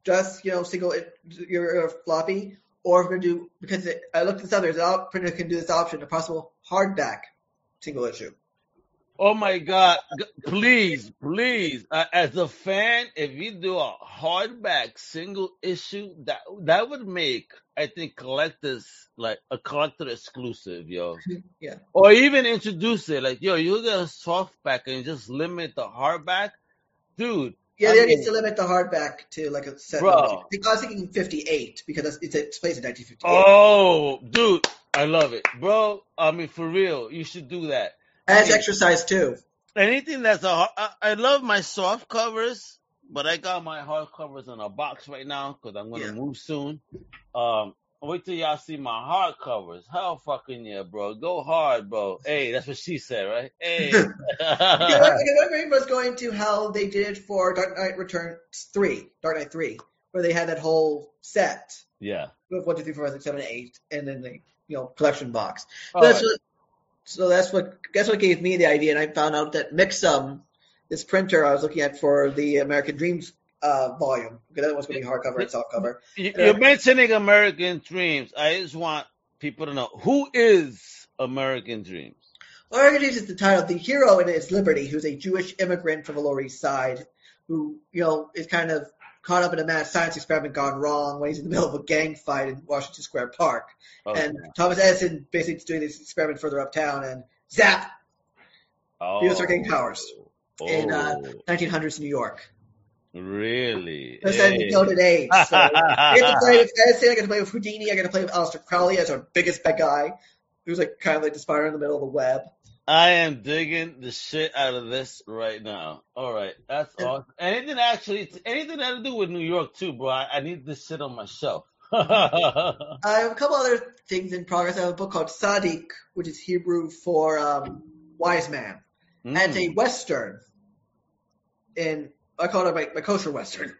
just you know single your floppy, or if we're going to do because it, I looked this up. There's an printer can do this option, a possible hardback single issue. Oh my God! Please, please, uh, as a fan, if you do a hardback single issue, that that would make I think collectors like a collector exclusive, yo. yeah. Or even introduce it, like yo, you get a softback and just limit the hardback, dude. Yeah, I they mean, need to limit the hardback to like a set. Bro. I was thinking 58 because it's it's placed in 1958. Oh, dude, I love it, bro. I mean, for real, you should do that. And it's I mean, exercise too. anything that's a, I, I love my soft covers, but I got my hard covers in a box right now because I'm gonna Yeah. move soon. Um, wait till y'all see my hard covers. Hell, fucking yeah, bro. Go hard, bro. Hey, that's what she said, right? Hey. Okay, my, brain was going to how they did it for Dark Knight Returns 3, Dark Knight 3, where they had that whole set yeah. with 1, 2, 3, 4, 5, 6, 7, 8, and then the you know collection box. So All that's right. So that's what that's what gave me the idea, and I found out that Mixam, this printer I was looking at for the American Dreams uh, volume, because that one's going to be hardcover and softcover. You're mentioning American Dreams. I just want people to know who is American Dreams. American Dreams is the title. The hero in it is Liberty, who's a Jewish immigrant from the Lower East Side, who you know is kind of caught up in a mad science experiment gone wrong when he's in the middle of a gang fight in Washington Square Park. Oh, And Thomas Edison basically is doing this experiment further uptown, and zap, oh, he was getting powers in, uh, Oh, 1900s New York. really? Then Hey. Gilded Age. So I get to play with Edison, I get to play with Houdini, I get to play with Aleister Crowley as our biggest bad guy, who's like kind of like the spider in the middle of the web. I am digging the shit out of this right now. All right, that's awesome. Anything actually, anything that to do with New York too, bro. I, I need this shit on my shelf. I have a couple other things in progress. I have a book called Sadiq, which is Hebrew for um, wise man, and a Mm. western. In I call it my, my kosher western,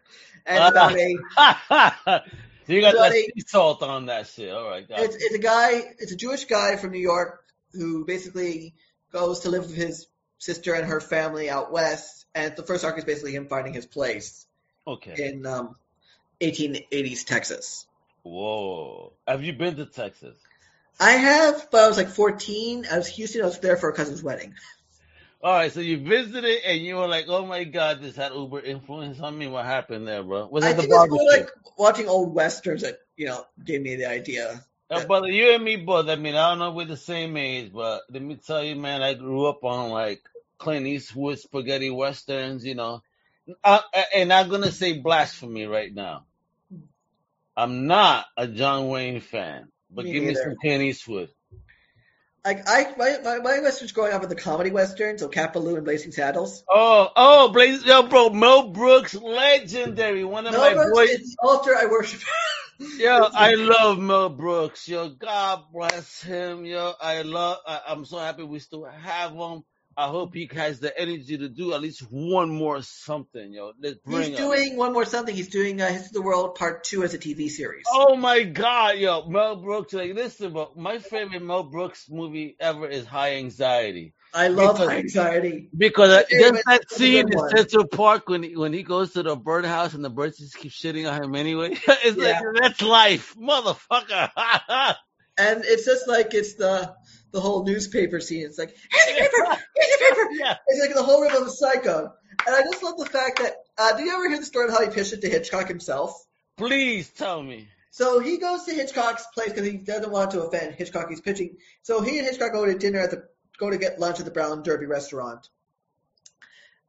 and it's about a you got that sea salt on that shit. All right, it's, it's a guy, it's a Jewish guy from New York who basically goes to live with his sister and her family out west, and the first arc is basically him finding his place okay. in um, 1880s Texas. Whoa. Have you been to Texas? I have, but I was like 14. I was Houston. I was there for a cousin's wedding. All right, so you visited and you were like, "Oh my God, this had Uber influence on me." What happened there, bro? Was I it the think it's more like watching old westerns that you know gave me the idea. Uh, brother, you and me both. I mean, I don't know if we're the same age, but let me tell you, man, I grew up on like Clint Eastwood spaghetti westerns. You know, I, I- and I'm gonna say blasphemy right now. I'm not a John Wayne fan, but Me give me some Clint Eastwood. Like I, my, my, my westerns growing up were the comedy westerns, so Cat Ballou and Blazing Saddles. Oh, oh, Blaze, yo, bro, Mel Brooks, legendary, one of Mel my Brooks boys. is the altar I worship. Yo, I love Mel Brooks. Yo, God bless him. Yo, I love. I, I'm so happy we still have him. I hope he has the energy to do at least one more something. Yo, let's bring He's doing one more something. He's doing uh, History of the World Part Two as a TV series. Oh my God, yo, Mel Brooks. Like, listen, bro, my favorite Mel Brooks movie ever is High Anxiety. I love because- High Anxiety. Because uh, just that scene in. Central Park when he, when he goes to the birdhouse and the birds just keep shitting on him anyway. it's Yeah. like that's life, motherfucker. And it's just like it's the the whole newspaper scene. It's like here's the paper, here's the paper. yeah. It's like the whole rhythm of a Psycho. And I just love the fact that. Uh, do you ever hear the story of how he pitched it to Hitchcock himself? Please tell me. So he goes to Hitchcock's place because he doesn't want to offend Hitchcock. He's pitching. So he and Hitchcock go to dinner at the go to get lunch at the Brown Derby restaurant.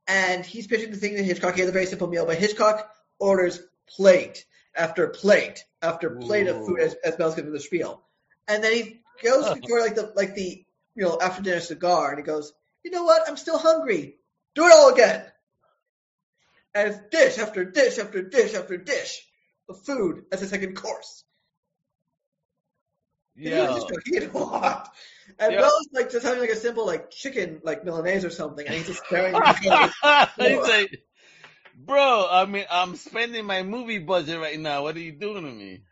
And he's pitching the thing to Hitchcock. He has a very simple meal, but Hitchcock orders plate after plate after plate of food Ooh. as, as Mel's giving the spiel. And then he goes for like the like the you know after dinner cigar, and he goes, you know what? I'm still hungry. Do it all again. And it's dish after dish after dish after dish of food as a second course. He was Yeah. just cooking it a lot. And Yeah. Like just having like a simple like chicken like Milanese or something, and he's just staring at the He's like, bro, I mean, I'm spending my movie budget right now. What are you doing to me?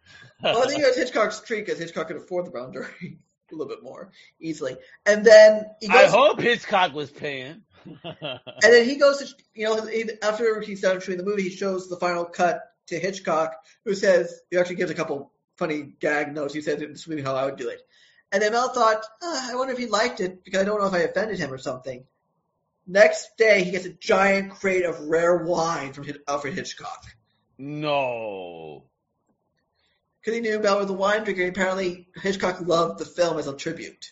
Well, I think it was Hitchcock's treat because Hitchcock could afford the Brown Derby. a little bit more easily. And then he goes, I hope Hitchcock was paying. and then he goes to, you know, he, after he's done shooting the movie, he shows the final cut to Hitchcock, who says, he actually gives a couple funny gag notes. He said, this is maybe how I would do it. And then Mel thought, "Ah, I wonder if he liked it because I don't know if I offended him or something. Next day, he gets a giant crate of rare wine from Alfred Hitchcock. no. Because he knew Mel was a wine drinker, apparently Hitchcock loved the film as a tribute.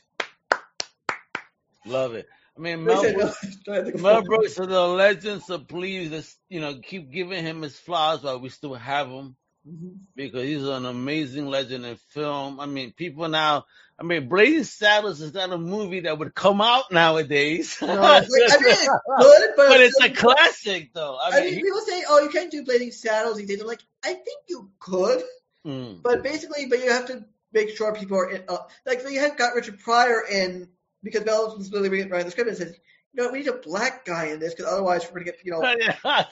Love it. I mean, Mel Brooks, "No, I Mel Brooks is a legend, so please, you know, keep giving him his flowers while we still have him Mhm. because he's an amazing legend in film. I mean, people now, I mean, Blazing Saddles is not a movie that would come out nowadays. No, like, I mean, it's good, but, but it's a classic, though. I I mean, mean, people say, "Oh, you can't do Blazing Saddles these days." I'm like, I think you could, mm, but basically, but you have to make sure people are in. Uh, like they had got Richard Pryor in because Mel was literally reading writing the script and says, "You know, we need a black guy in this because otherwise we're gonna get you know."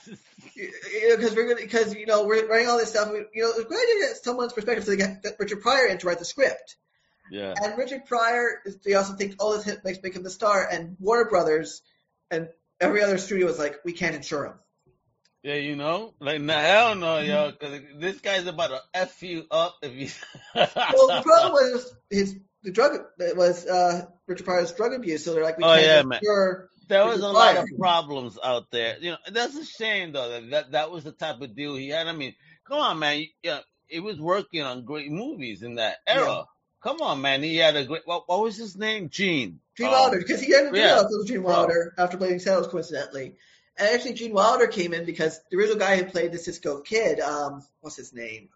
Because we're gonna, because you know we're writing all this stuff. We, you know, it's great to get someone's perspective, so they get get Richard Pryor in to write the script. yeah. And Richard Pryor, they also think, oh, this hit makes make him the star. And Warner Brothers and every other studio was like, we can't insure him. Yeah, you know, like no, hell no, yo, because this guy's about to f you up if you. Well, the problem was his the drug it was uh, Richard Pryor's drug abuse. So they're like, we Oh, can't yeah, man. there was a lot of problems out there. You know, that's a shame though that that, that was the type of deal he had. I mean, come on, man, yeah, he was working on great movies in that era. Yeah. Come on, man, he had a great. What, what was his name? Gene. Gene Wilder, because he ended up yeah. also Gene Wilder after Blazing Saddles, coincidentally. And actually, Gene Wilder came in because the original guy who played the Cisco Kid, um, what's his name?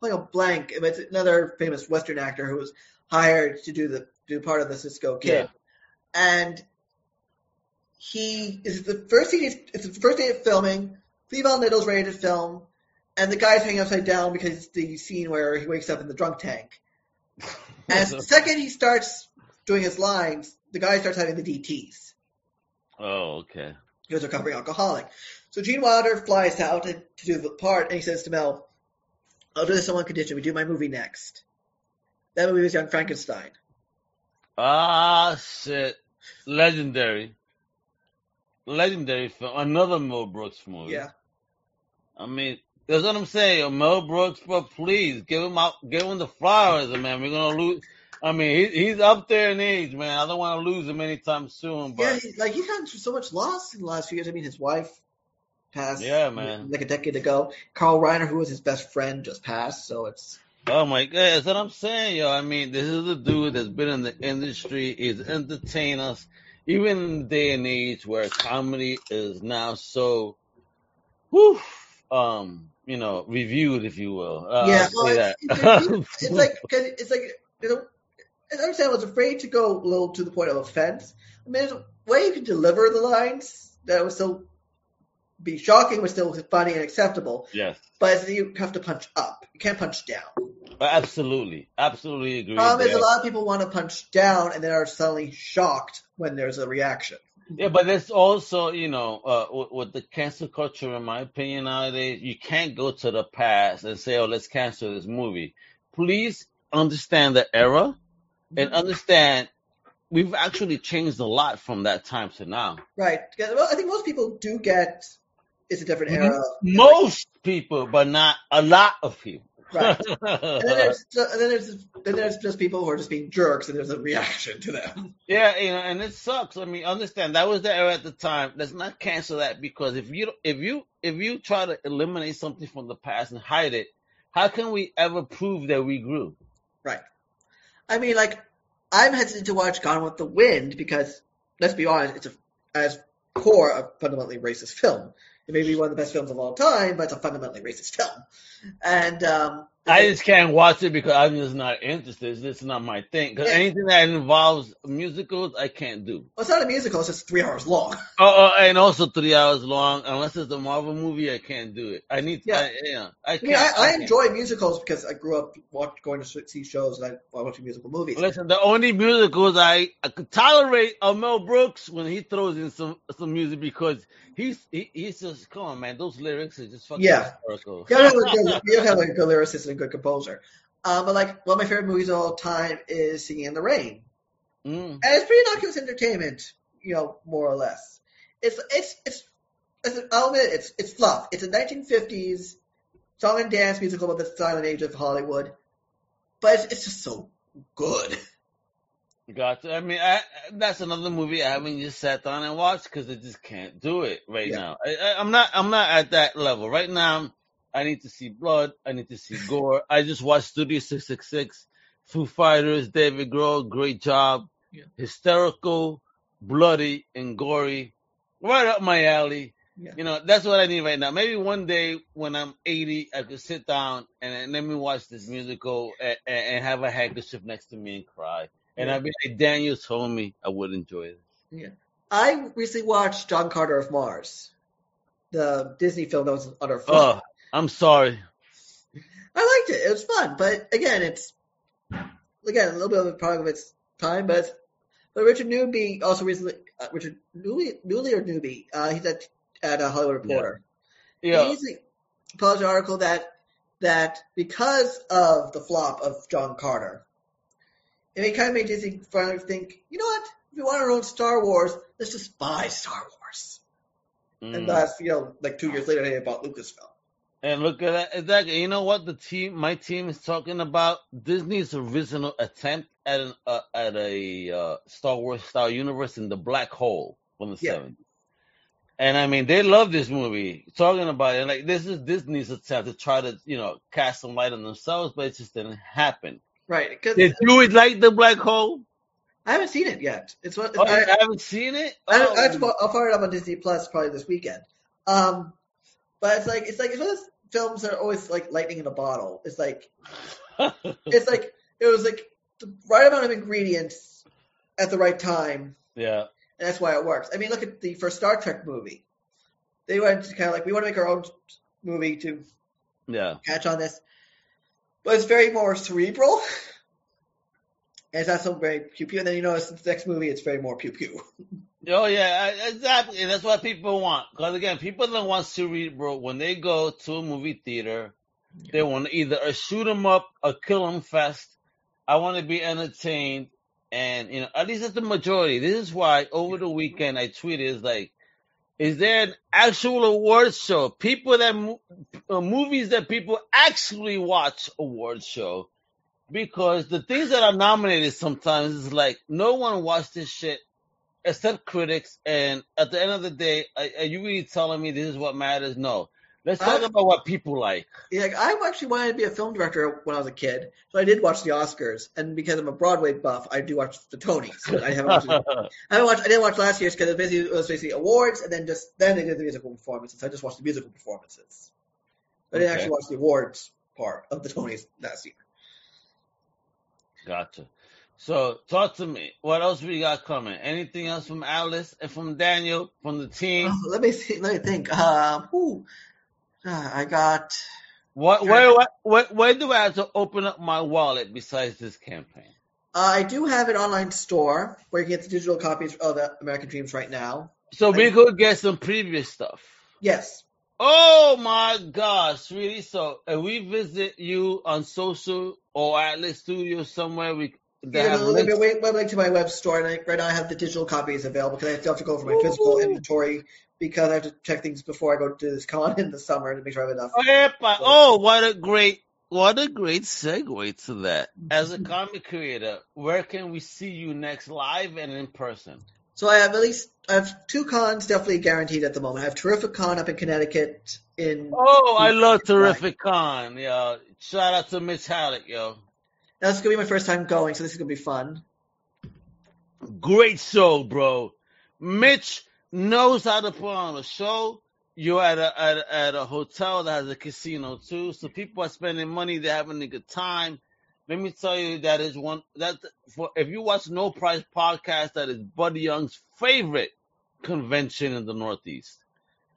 Like a blank. It's another famous Western actor who was hired to do the do part of the Cisco Kid, and he is the first thing. He's, it's the first day of filming. Lee Von Little's ready to film, and the guy's hanging upside down because it's the scene where he wakes up in the drunk tank. And the second he starts doing his lines, the guy starts having the DTs oh, okay. He was a recovering alcoholic. So Gene Wilder flies out to, to do the part, and he says to Mel, "I'll do this on one condition: we do my movie next." That movie was Young Frankenstein. Ah, shit. Legendary. Legendary film. Another Mel Brooks movie. Yeah, I mean, that's what I'm saying. Mel Brooks, but please give him out, give him the flowers, man. We're gonna lose. I mean, he, he's up there in age, man. I don't want to lose him anytime soon. But yeah, he, like he's through so much loss in the last few years. I mean, his wife passed, Yeah, man. like a decade ago. Carl Reiner, who was his best friend, just passed. So it's oh my god, that's what I'm saying, yo. I mean, this is a dude that's been in the industry. He's entertained us, even in the day and age where comedy is now so, whew, um, you know, reviewed, if you will. Uh, yeah, well, it's, it's, it's like it's like you know, I understand I was afraid to go a little to the point of offense. I mean, there's a way you can deliver the lines that would still be shocking, but still funny and acceptable. yes, But you have to punch up. You can't punch down. absolutely, absolutely agree. Problem is, a lot of people want to punch down and then are suddenly shocked when there's a reaction. Yeah, but there's also, you know, uh, with, with the cancel culture, in my opinion, nowadays, you can't go to the past and say, oh, let's cancel this movie. Please understand the era and mm-hmm. understand we've actually changed a lot from that time to now. Right. Well, I think most people do get it's a different era. Mm-hmm. Most people, but not a lot of people. Right. And then there's and then there's then there's just people who are just being jerks, and there's a reaction to them. Yeah, you know, and it sucks. I mean, understand that was the era at the time. Let's not cancel that because if you if you if you try to eliminate something from the past and hide it, how can we ever prove that we grew? Right. I mean, like I'm hesitant to watch Gone with the Wind because let's be honest, it's a as core a fundamentally racist film. It may be one of the best films of all time, but it's a fundamentally racist film. And um, I just can't watch it because I'm just not interested. It's just not my thing. Because Yeah. anything that involves musicals, I can't do. well, it's not a musical; it's just three hours long. Oh, oh, and also three hours long. Unless it's a Marvel movie, I can't do it. I need. Yeah. I, yeah, I I mean, I, I can't. enjoy musicals because I grew up watch, going to see shows and I watching musical movies. Listen, the only musicals I, I could tolerate are Mel Brooks when he throws in some some music because he's he, he's just come on man, those lyrics are just fucking Yeah. historical. You have a good, you have like a good lyricist and a good composer. Um, but like one of my favorite movies of all time is Singing in the Rain, Mm. and it's pretty innocuous entertainment, you know, more or less. It's it's it's, it's I'll admit it, it's it's fluff. It's a 1950s song and dance musical about the silent age of Hollywood, but it's, it's just so good. Gotcha. I mean, I, that's another movie I haven't just sat down and watched because I just can't do it right Yeah. now. I, I, I'm not. I'm not at that level right now. I need to see blood. I need to see gore. I just watched Studio 666, Foo Fighters, David Grohl, great job. Yeah. Hysterical, bloody, and gory. Right up my alley. Yeah. You know, that's what I need right now. Maybe one day when I'm 80, I could sit down and, and let me watch this musical and, and have a handkerchief next to me and cry. And Yeah. I'd be like, Daniel told me I would enjoy this. I recently watched John Carter of Mars, the Disney film that was on our phone. Oh, I'm sorry. I liked it. It was fun, but again, it's again a little bit of a product of its time. But but Richard Newby also recently uh, Richard Newley, Newley or Newby, uh, he's at at a Hollywood Reporter. Yeah. He recently published an article that that because of the flop of John Carter, it kind of made Disney finally think, you know what? If we want our own Star Wars, let's just buy Star Wars. And Mm. thus, you know, like two years later, they bought Lucasfilm. And look at that. Exactly. You know what the team, my team is talking about? Disney's original attempt at an uh, at a uh, Star Wars style universe in the black hole from the Yeah. 70s. And I mean, they love this movie. Talking about it, like this is Disney's attempt to try to, you know, cast some light on themselves, but it just didn't happen. Right. Did you like the black hole? I haven't seen it yet. It's what Oh, I, you haven't seen it? I, Oh. I have to, I'll fire it up on Disney Plus probably this weekend. Um, but it's like it's like it's one of those films that are always like lightning in a bottle. It's like it's like it was like the right amount of ingredients at the right time, yeah. and that's why it works. I mean, look at the first Star Trek movie. They went to kind of like we want to make our own movie to Yeah. catch on this, but it's very more cerebral. And it's not so very pew pew. And then you notice the next movie, it's very more pew pew. Oh yeah, I- exactly. And that's what people want. Because again, people don't want cerebral when they go to a movie theater. They want either a shoot 'em up, a kill 'em fest. I want to be entertained, and you know, at least that's the majority. This is why over the weekend I tweeted is like, is there an actual awards show? People that uh, movies that people actually watch awards show. Because the things that are nominated sometimes is like no one watched this shit except critics. And at the end of the day, are, are you really telling me this is what matters? No. Let's talk I- about what people like. Yeah, I actually wanted to be a film director when I was a kid, so I did watch the Oscars. And because I'm a Broadway buff, I do watch the Tonys. I haven't watched. I haven't watched. I didn't watch last year's because it, basically- it was basically awards, and then just then they did the musical performances. I just watched the musical performances. I didn't Okay. actually watch the awards part of the Tonys last year. Gotcha. So talk to me. What else we got coming? Anything else from Alice and from Daniel from the team? Oh, let me see. Let me think. Uh, whew. Ah, I got. What? Where, where? Do I have to open up my wallet besides this campaign? Uh, I do have an online store where you can get the digital copies of the American Dreams right now. So we could get some previous stuff. Yes. Oh my gosh, really? So if we visit you on social or Atlas Studio somewhere, we Yeah, have links. wait, wait, link to my web store, and I, right now I have the digital copies available because I still have to go for my physical inventory because I have to check things before I go to this con in the summer to make sure I have enough. Epa. Oh, oh what a great, what a great segue to that. As a comic creator, where can we see you next, live and in person? So I have at least I have two cons definitely guaranteed at the moment. I have Terrificon up in Connecticut in Oh, I love Terrificon. Yo, shout out to Mitch Hallock, yo. that's gonna be my first time going, so this is gonna be fun. Great show, bro. Mitch knows how to put on a show. You're at a, at a at a hotel that has a casino too, so people are spending money. They're having a good time. Let me tell you, that is one that for if you watch No Price podcast, that is Buddy Young's favorite convention in the Northeast.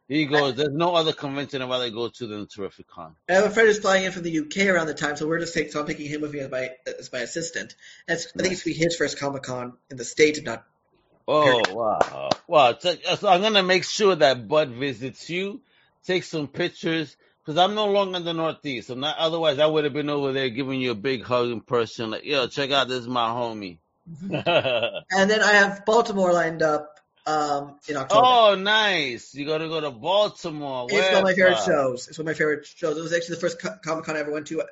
He goes, there's no other convention I'd rather go to than Terrificon. I have a friend who's flying in from the UK around the time, so we're just taking so I'm taking him with me as my as my assistant. And it's, I think it's be his first Comic Con in the States, not Oh wow! Wow! So so I'm gonna make sure that Bud visits you, take some pictures, Because I'm no longer in the Northeast. I'm not. Otherwise, I would have been over there giving you a big hug in person. Like, yo, check out this is my homie. And then I have Baltimore lined up um, in October. oh, nice. You got to go to Baltimore. it's one of my favorite shows. It's one of my favorite shows. It was actually the first Comic Con I ever went to uh,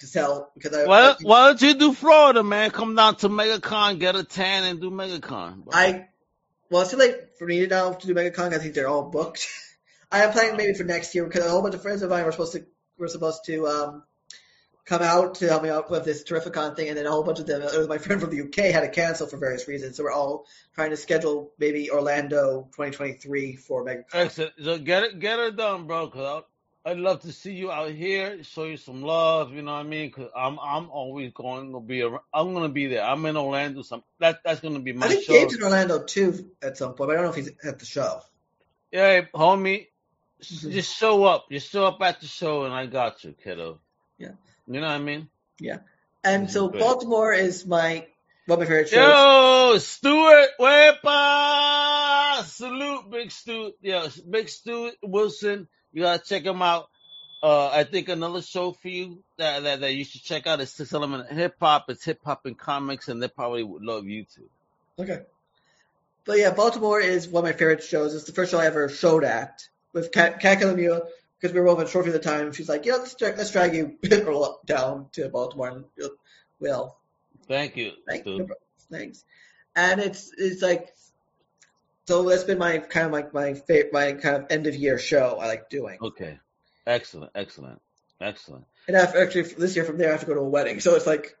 to sell because I Why, why don't you do Florida, man? Come down to MegaCon, get a tan, and do MegaCon. bro. I well, it's too late for me now to do MegaCon. I think they're all booked. I am planning maybe for next year because a whole bunch of friends of mine were supposed to were supposed to um, come out to help me out with this Terrificon thing, and then a whole bunch of them. My friend from the UK had to cancel for various reasons, so we're all trying to schedule maybe Orlando 2023 for MegaCon. Excellent. So get it, get it done, bro. Cause I'd love to see you out here, show you some love. You know what I mean? Cause I'm, I'm always going to be, around, I'm gonna be there. I'm in Orlando. Some that, that's gonna be my I think show. Gabe's in Orlando too at some point, but I don't know if he's at the show. Yeah, homie, Mhm. just show up. Just show up at the show, and I got you, kiddo. Yeah. You know what I mean? Yeah. And Mhm, so great. Baltimore is my one of my favorite shows. Yo, Stuart, wepa! Salute, Big Stu. Yeah, Big Stu Wilson. You gotta check him out. Uh, I think another show for you that, that, that you should check out is Six Element Hip Hop. It's hip hop and comics, and they probably would love you too. Okay. But yeah, Baltimore is one of my favorite shows. It's the first show I ever showed at with Kat, Kat Calamia because we were both in Trophy at the time. She's like, yeah, let's drag, let's drag you down to Baltimore and you'll, well, Thank you, thank, thanks. And it's it's like, so that's been my kind of like my favorite, my kind of end of year show I like doing. Okay. Excellent, excellent, excellent. And I have, actually this year from there I have to go to a wedding, so it's like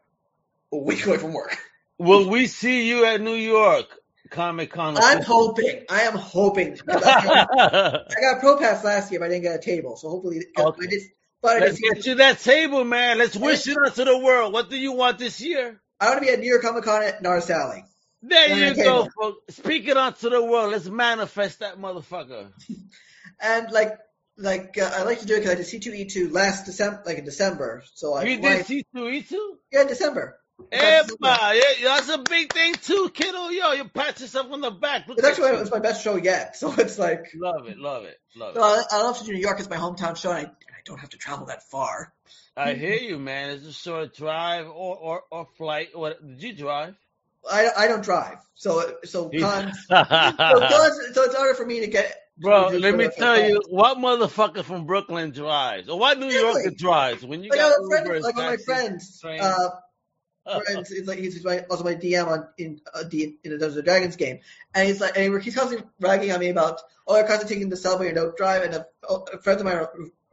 a week away from work. Will we see you at New York Comic Con? I'm hoping, I am hoping. I, I got a pro pass last year, but I didn't get a table, so hopefully, Okay. I just, but Let's get you that table, man. Let's wish it out to the world. What do you want this year? I want to be at New York Comic Con at North Alley. There you go, folks. Speak it out to the world. Let's manifest that motherfucker. And like, like uh, I like to do it because I did C2E2 last December, like in December. So like, you did C2E2? yeah, in December. Epa, yeah, that's a big thing too, kiddo. Yo, you pat yourself on the back. Look It's actually it's my best show yet. So it's like, Love it, love it, love so it. I, I love to do New York. It's my hometown show, and I, I don't have to travel that far. I hear you, man. It's a short drive or or, or flight. What did you drive? I, I don't drive, so so cons. so, cons, so it's harder for me to get. to let me tell you, what motherfucker from Brooklyn drives, or what New Yorker Really? drives when you Like, got have friend, like one of my friends, uh, friends. It's like he's my, also my DM on in uh, in the Dungeons and Dragons game, and he's like, and he- he's constantly ragging on me about, oh, you're constantly taking the subway and don't drive. And a, a friends of mine,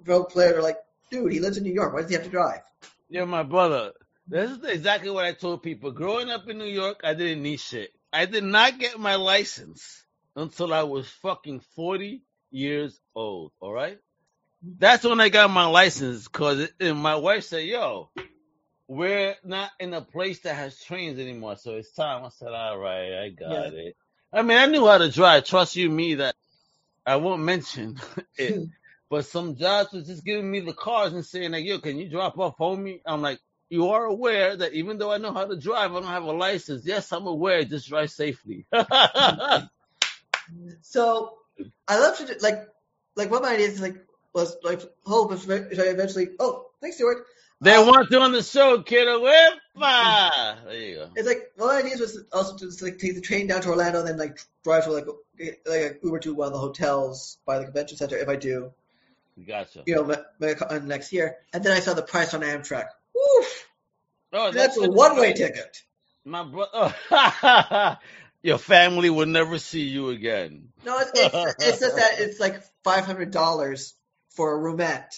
role players, are like, dude, he lives in New York. Why does he have to drive? You're my brother. This is exactly what I told people. Growing up in New York, I didn't need shit. I did not get my license until I was fucking 40 years old. All right. That's when I got my license because my wife said, yo, we're not in a place that has trains anymore. So it's time. I said, all right, I got it. I mean, I knew how to drive. Trust you me that I won't mention it. But some jobs was just giving me the cars and saying like, yo, can you drop off homie? I'm like, you are aware that even though I know how to drive, I don't have a license. Yes, I'm aware. Just drive safely. So I love to do, like like one of my ideas like was like hope is if I eventually. Oh, thanks, Stuart. they Um, want you on the show, kiddo. Whippa! There you go. It's like one of my ideas was also to just, like take the train down to Orlando and then like drive to like like a Uber to one of the hotels by the convention center if I do Gotcha. you know next year. And then I saw the price on Amtrak. Woof! Oh, That's a one way ticket. My brother. Your family will never see you again. No, it's it's, it's just that it's like five hundred dollars for a roomette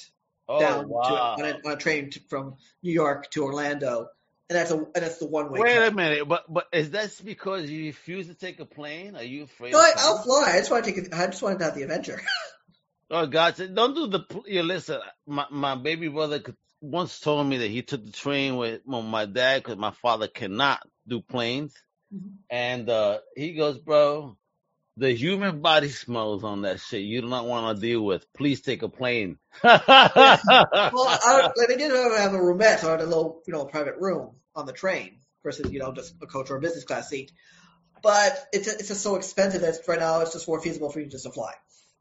Oh down wow. to on a, on a train to, from New York to Orlando, and that's a and that's the one way. Wait a minute, but but is that because you refuse to take a plane? Are you afraid? No, I, I'll fly. I just want to take. it- I just want to have the adventure. Oh, gotcha. Don't do the. pl- Yeah, listen. My my baby brother could, once told me that he took the train with my dad because my father cannot do planes, Mhm. and uh he goes, bro, the human body smells on that shit. You do not want to deal with. Please take a plane. well, I, like they did have a roomette, so I had a little, you know, private room on the train versus, you know, just a coach or a business class seat. But it's it's just so expensive that right now it's just more feasible for you just to fly.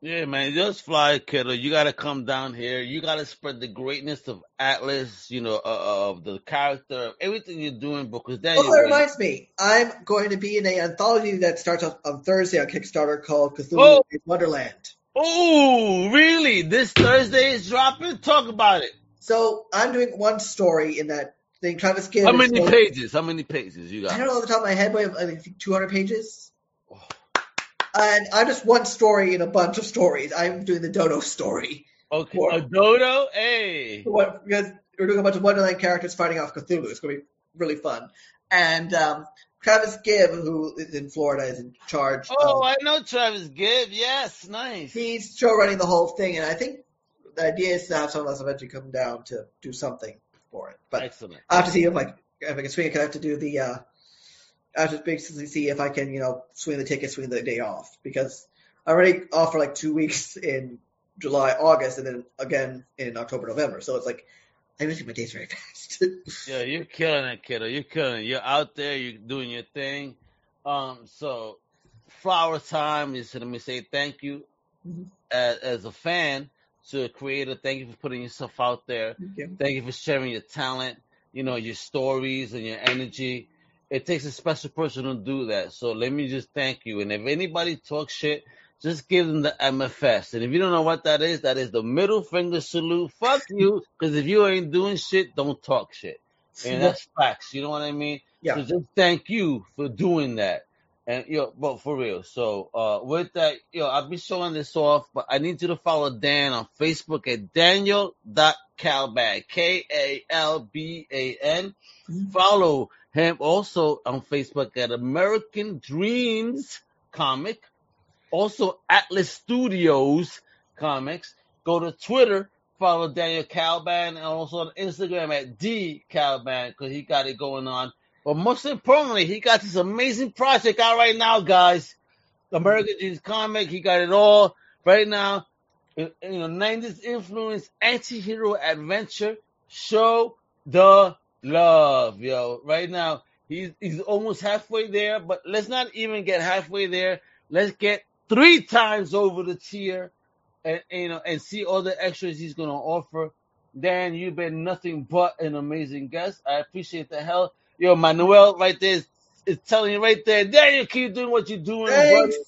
Yeah, man, just fly, kiddo. You gotta come down here. You gotta spread the greatness of Atlas, you know, uh, of the character, of everything you're doing, because Oh, that reminds me. I'm going to be in a anthology that starts on, on Thursday on Kickstarter called Cthulhu Oh. Wonderland. Oh, really? This Thursday is dropping? Talk about it. So I'm doing one story in that thing. Travis Gibb. How many pages? How many pages you got? I don't know off the top of my head, but I think 200 pages. And I'm just one story in a bunch of stories. I'm doing the Dodo story. Okay, Four. a dodo? Hey. What, because we're doing a bunch of Wonderland characters fighting off Cthulhu. It's going to be really fun. And um, Travis Gibb, who is in Florida, is in charge. Oh, of, I know Travis Gibb. Yes, nice. he's show running the whole thing, and I think the idea is to have some of us eventually come down to do something for it. But Excellent. I have to see if like if I can swing it. 'cause I have to do the. Uh, I just basically see if I can, you know, swing the ticket, swing the day off because I'm already off for like two weeks in July, August, and then again in October, November. So it's like I really my days very fast. Yeah, you're killing it, kiddo. You're killing it. You're out there. You're doing your thing. Um, so flower time is let me say thank you Mhm. as, as a fan to a creator. Thank you for putting yourself out there. Thank you. Thank you for sharing your talent, you know, your stories and your energy. It takes a special person to do that. So let me just thank you. And if anybody talks shit, just give them the MFS. And if you don't know what that is, that is the middle finger salute. Fuck you. Because if you ain't doing shit, don't talk shit. And that's facts. You know what I mean? Yeah. So just thank you for doing that. And yo, but for real. So uh with that, yo, I'll be showing this off, but I need you to follow Dan on Facebook at Daniel.Kalban. K A L B A N. Mhm. Follow him also on Facebook at American Dreams Comic. Also Atlas Studios Comics. Go to Twitter, follow Daniel Kalban, and also on Instagram at D Kalban because he got it going on. But most importantly, he got this amazing project out right now, guys. American Dreams comic, he got it all right now. You know, 90s influence, anti-hero adventure. Show the love, yo. Right now, he's he's almost halfway there, but let's not even get halfway there. Let's get three times over the tier, and you know, and see all the extras he's gonna offer. Dan, you've been nothing but an amazing guest. I appreciate the hell. Yo, Manuel, right there is, is telling you right there. Dan, you keep doing what you're doing, brother.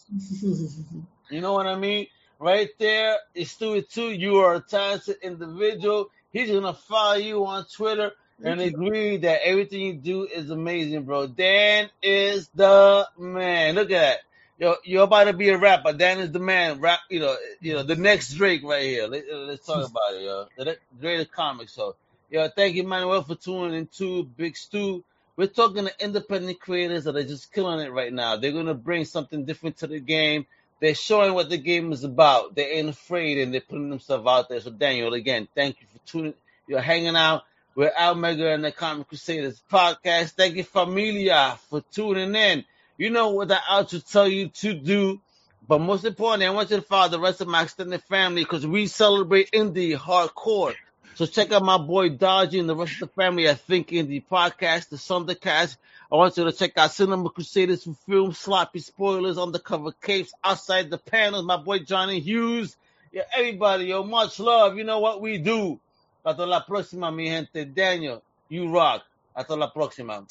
You know what I mean? Right there, it's Stewie too. You are a talented individual. He's gonna follow you on Twitter and agree that everything you do is amazing, bro. Dan is the man. Look at that. Yo, you're about to be a rapper. Dan is the man. Rap, you know, you know, the next Drake right here. Let, uh, us talk about it, yo. The greatest comic. So, yo, thank you, Manuel, for tuning in to Big Stu. We're talking to independent creators that are just killing it right now. They're gonna bring something different to the game. They're showing what the game is about. They ain't afraid and they're putting themselves out there. So Daniel, again, thank you for tuning. You're hanging out with Al Mega and the Comic Crusaders podcast. Thank you, familia, for tuning in. You know what I out to tell you to do. But most importantly, I want you to follow the rest of my extended family because we celebrate indie hardcore. So check out my boy Dodgy and the rest of the family at Think Indie Podcast, the Thundercast. I want you to check out Cinema Crusaders for film, sloppy spoilers, undercover capes, outside the panels, my boy Johnny Hughes. Yeah, everybody, yo, much love. You know what we do. Hasta la próxima, mi gente. Daniel, you rock. Hasta la próxima.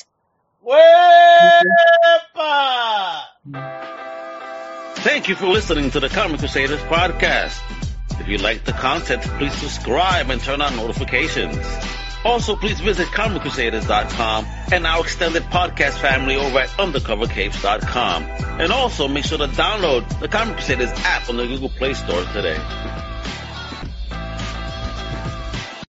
Wepa! Thank you for listening to the Comic Crusaders podcast. If you like the content, please subscribe and turn on notifications. Also, please visit ComicCrusaders.com and our extended podcast family over at UndercoverCapes.com. And also make sure to download the Comic Crusaders app on the Google Play Store today.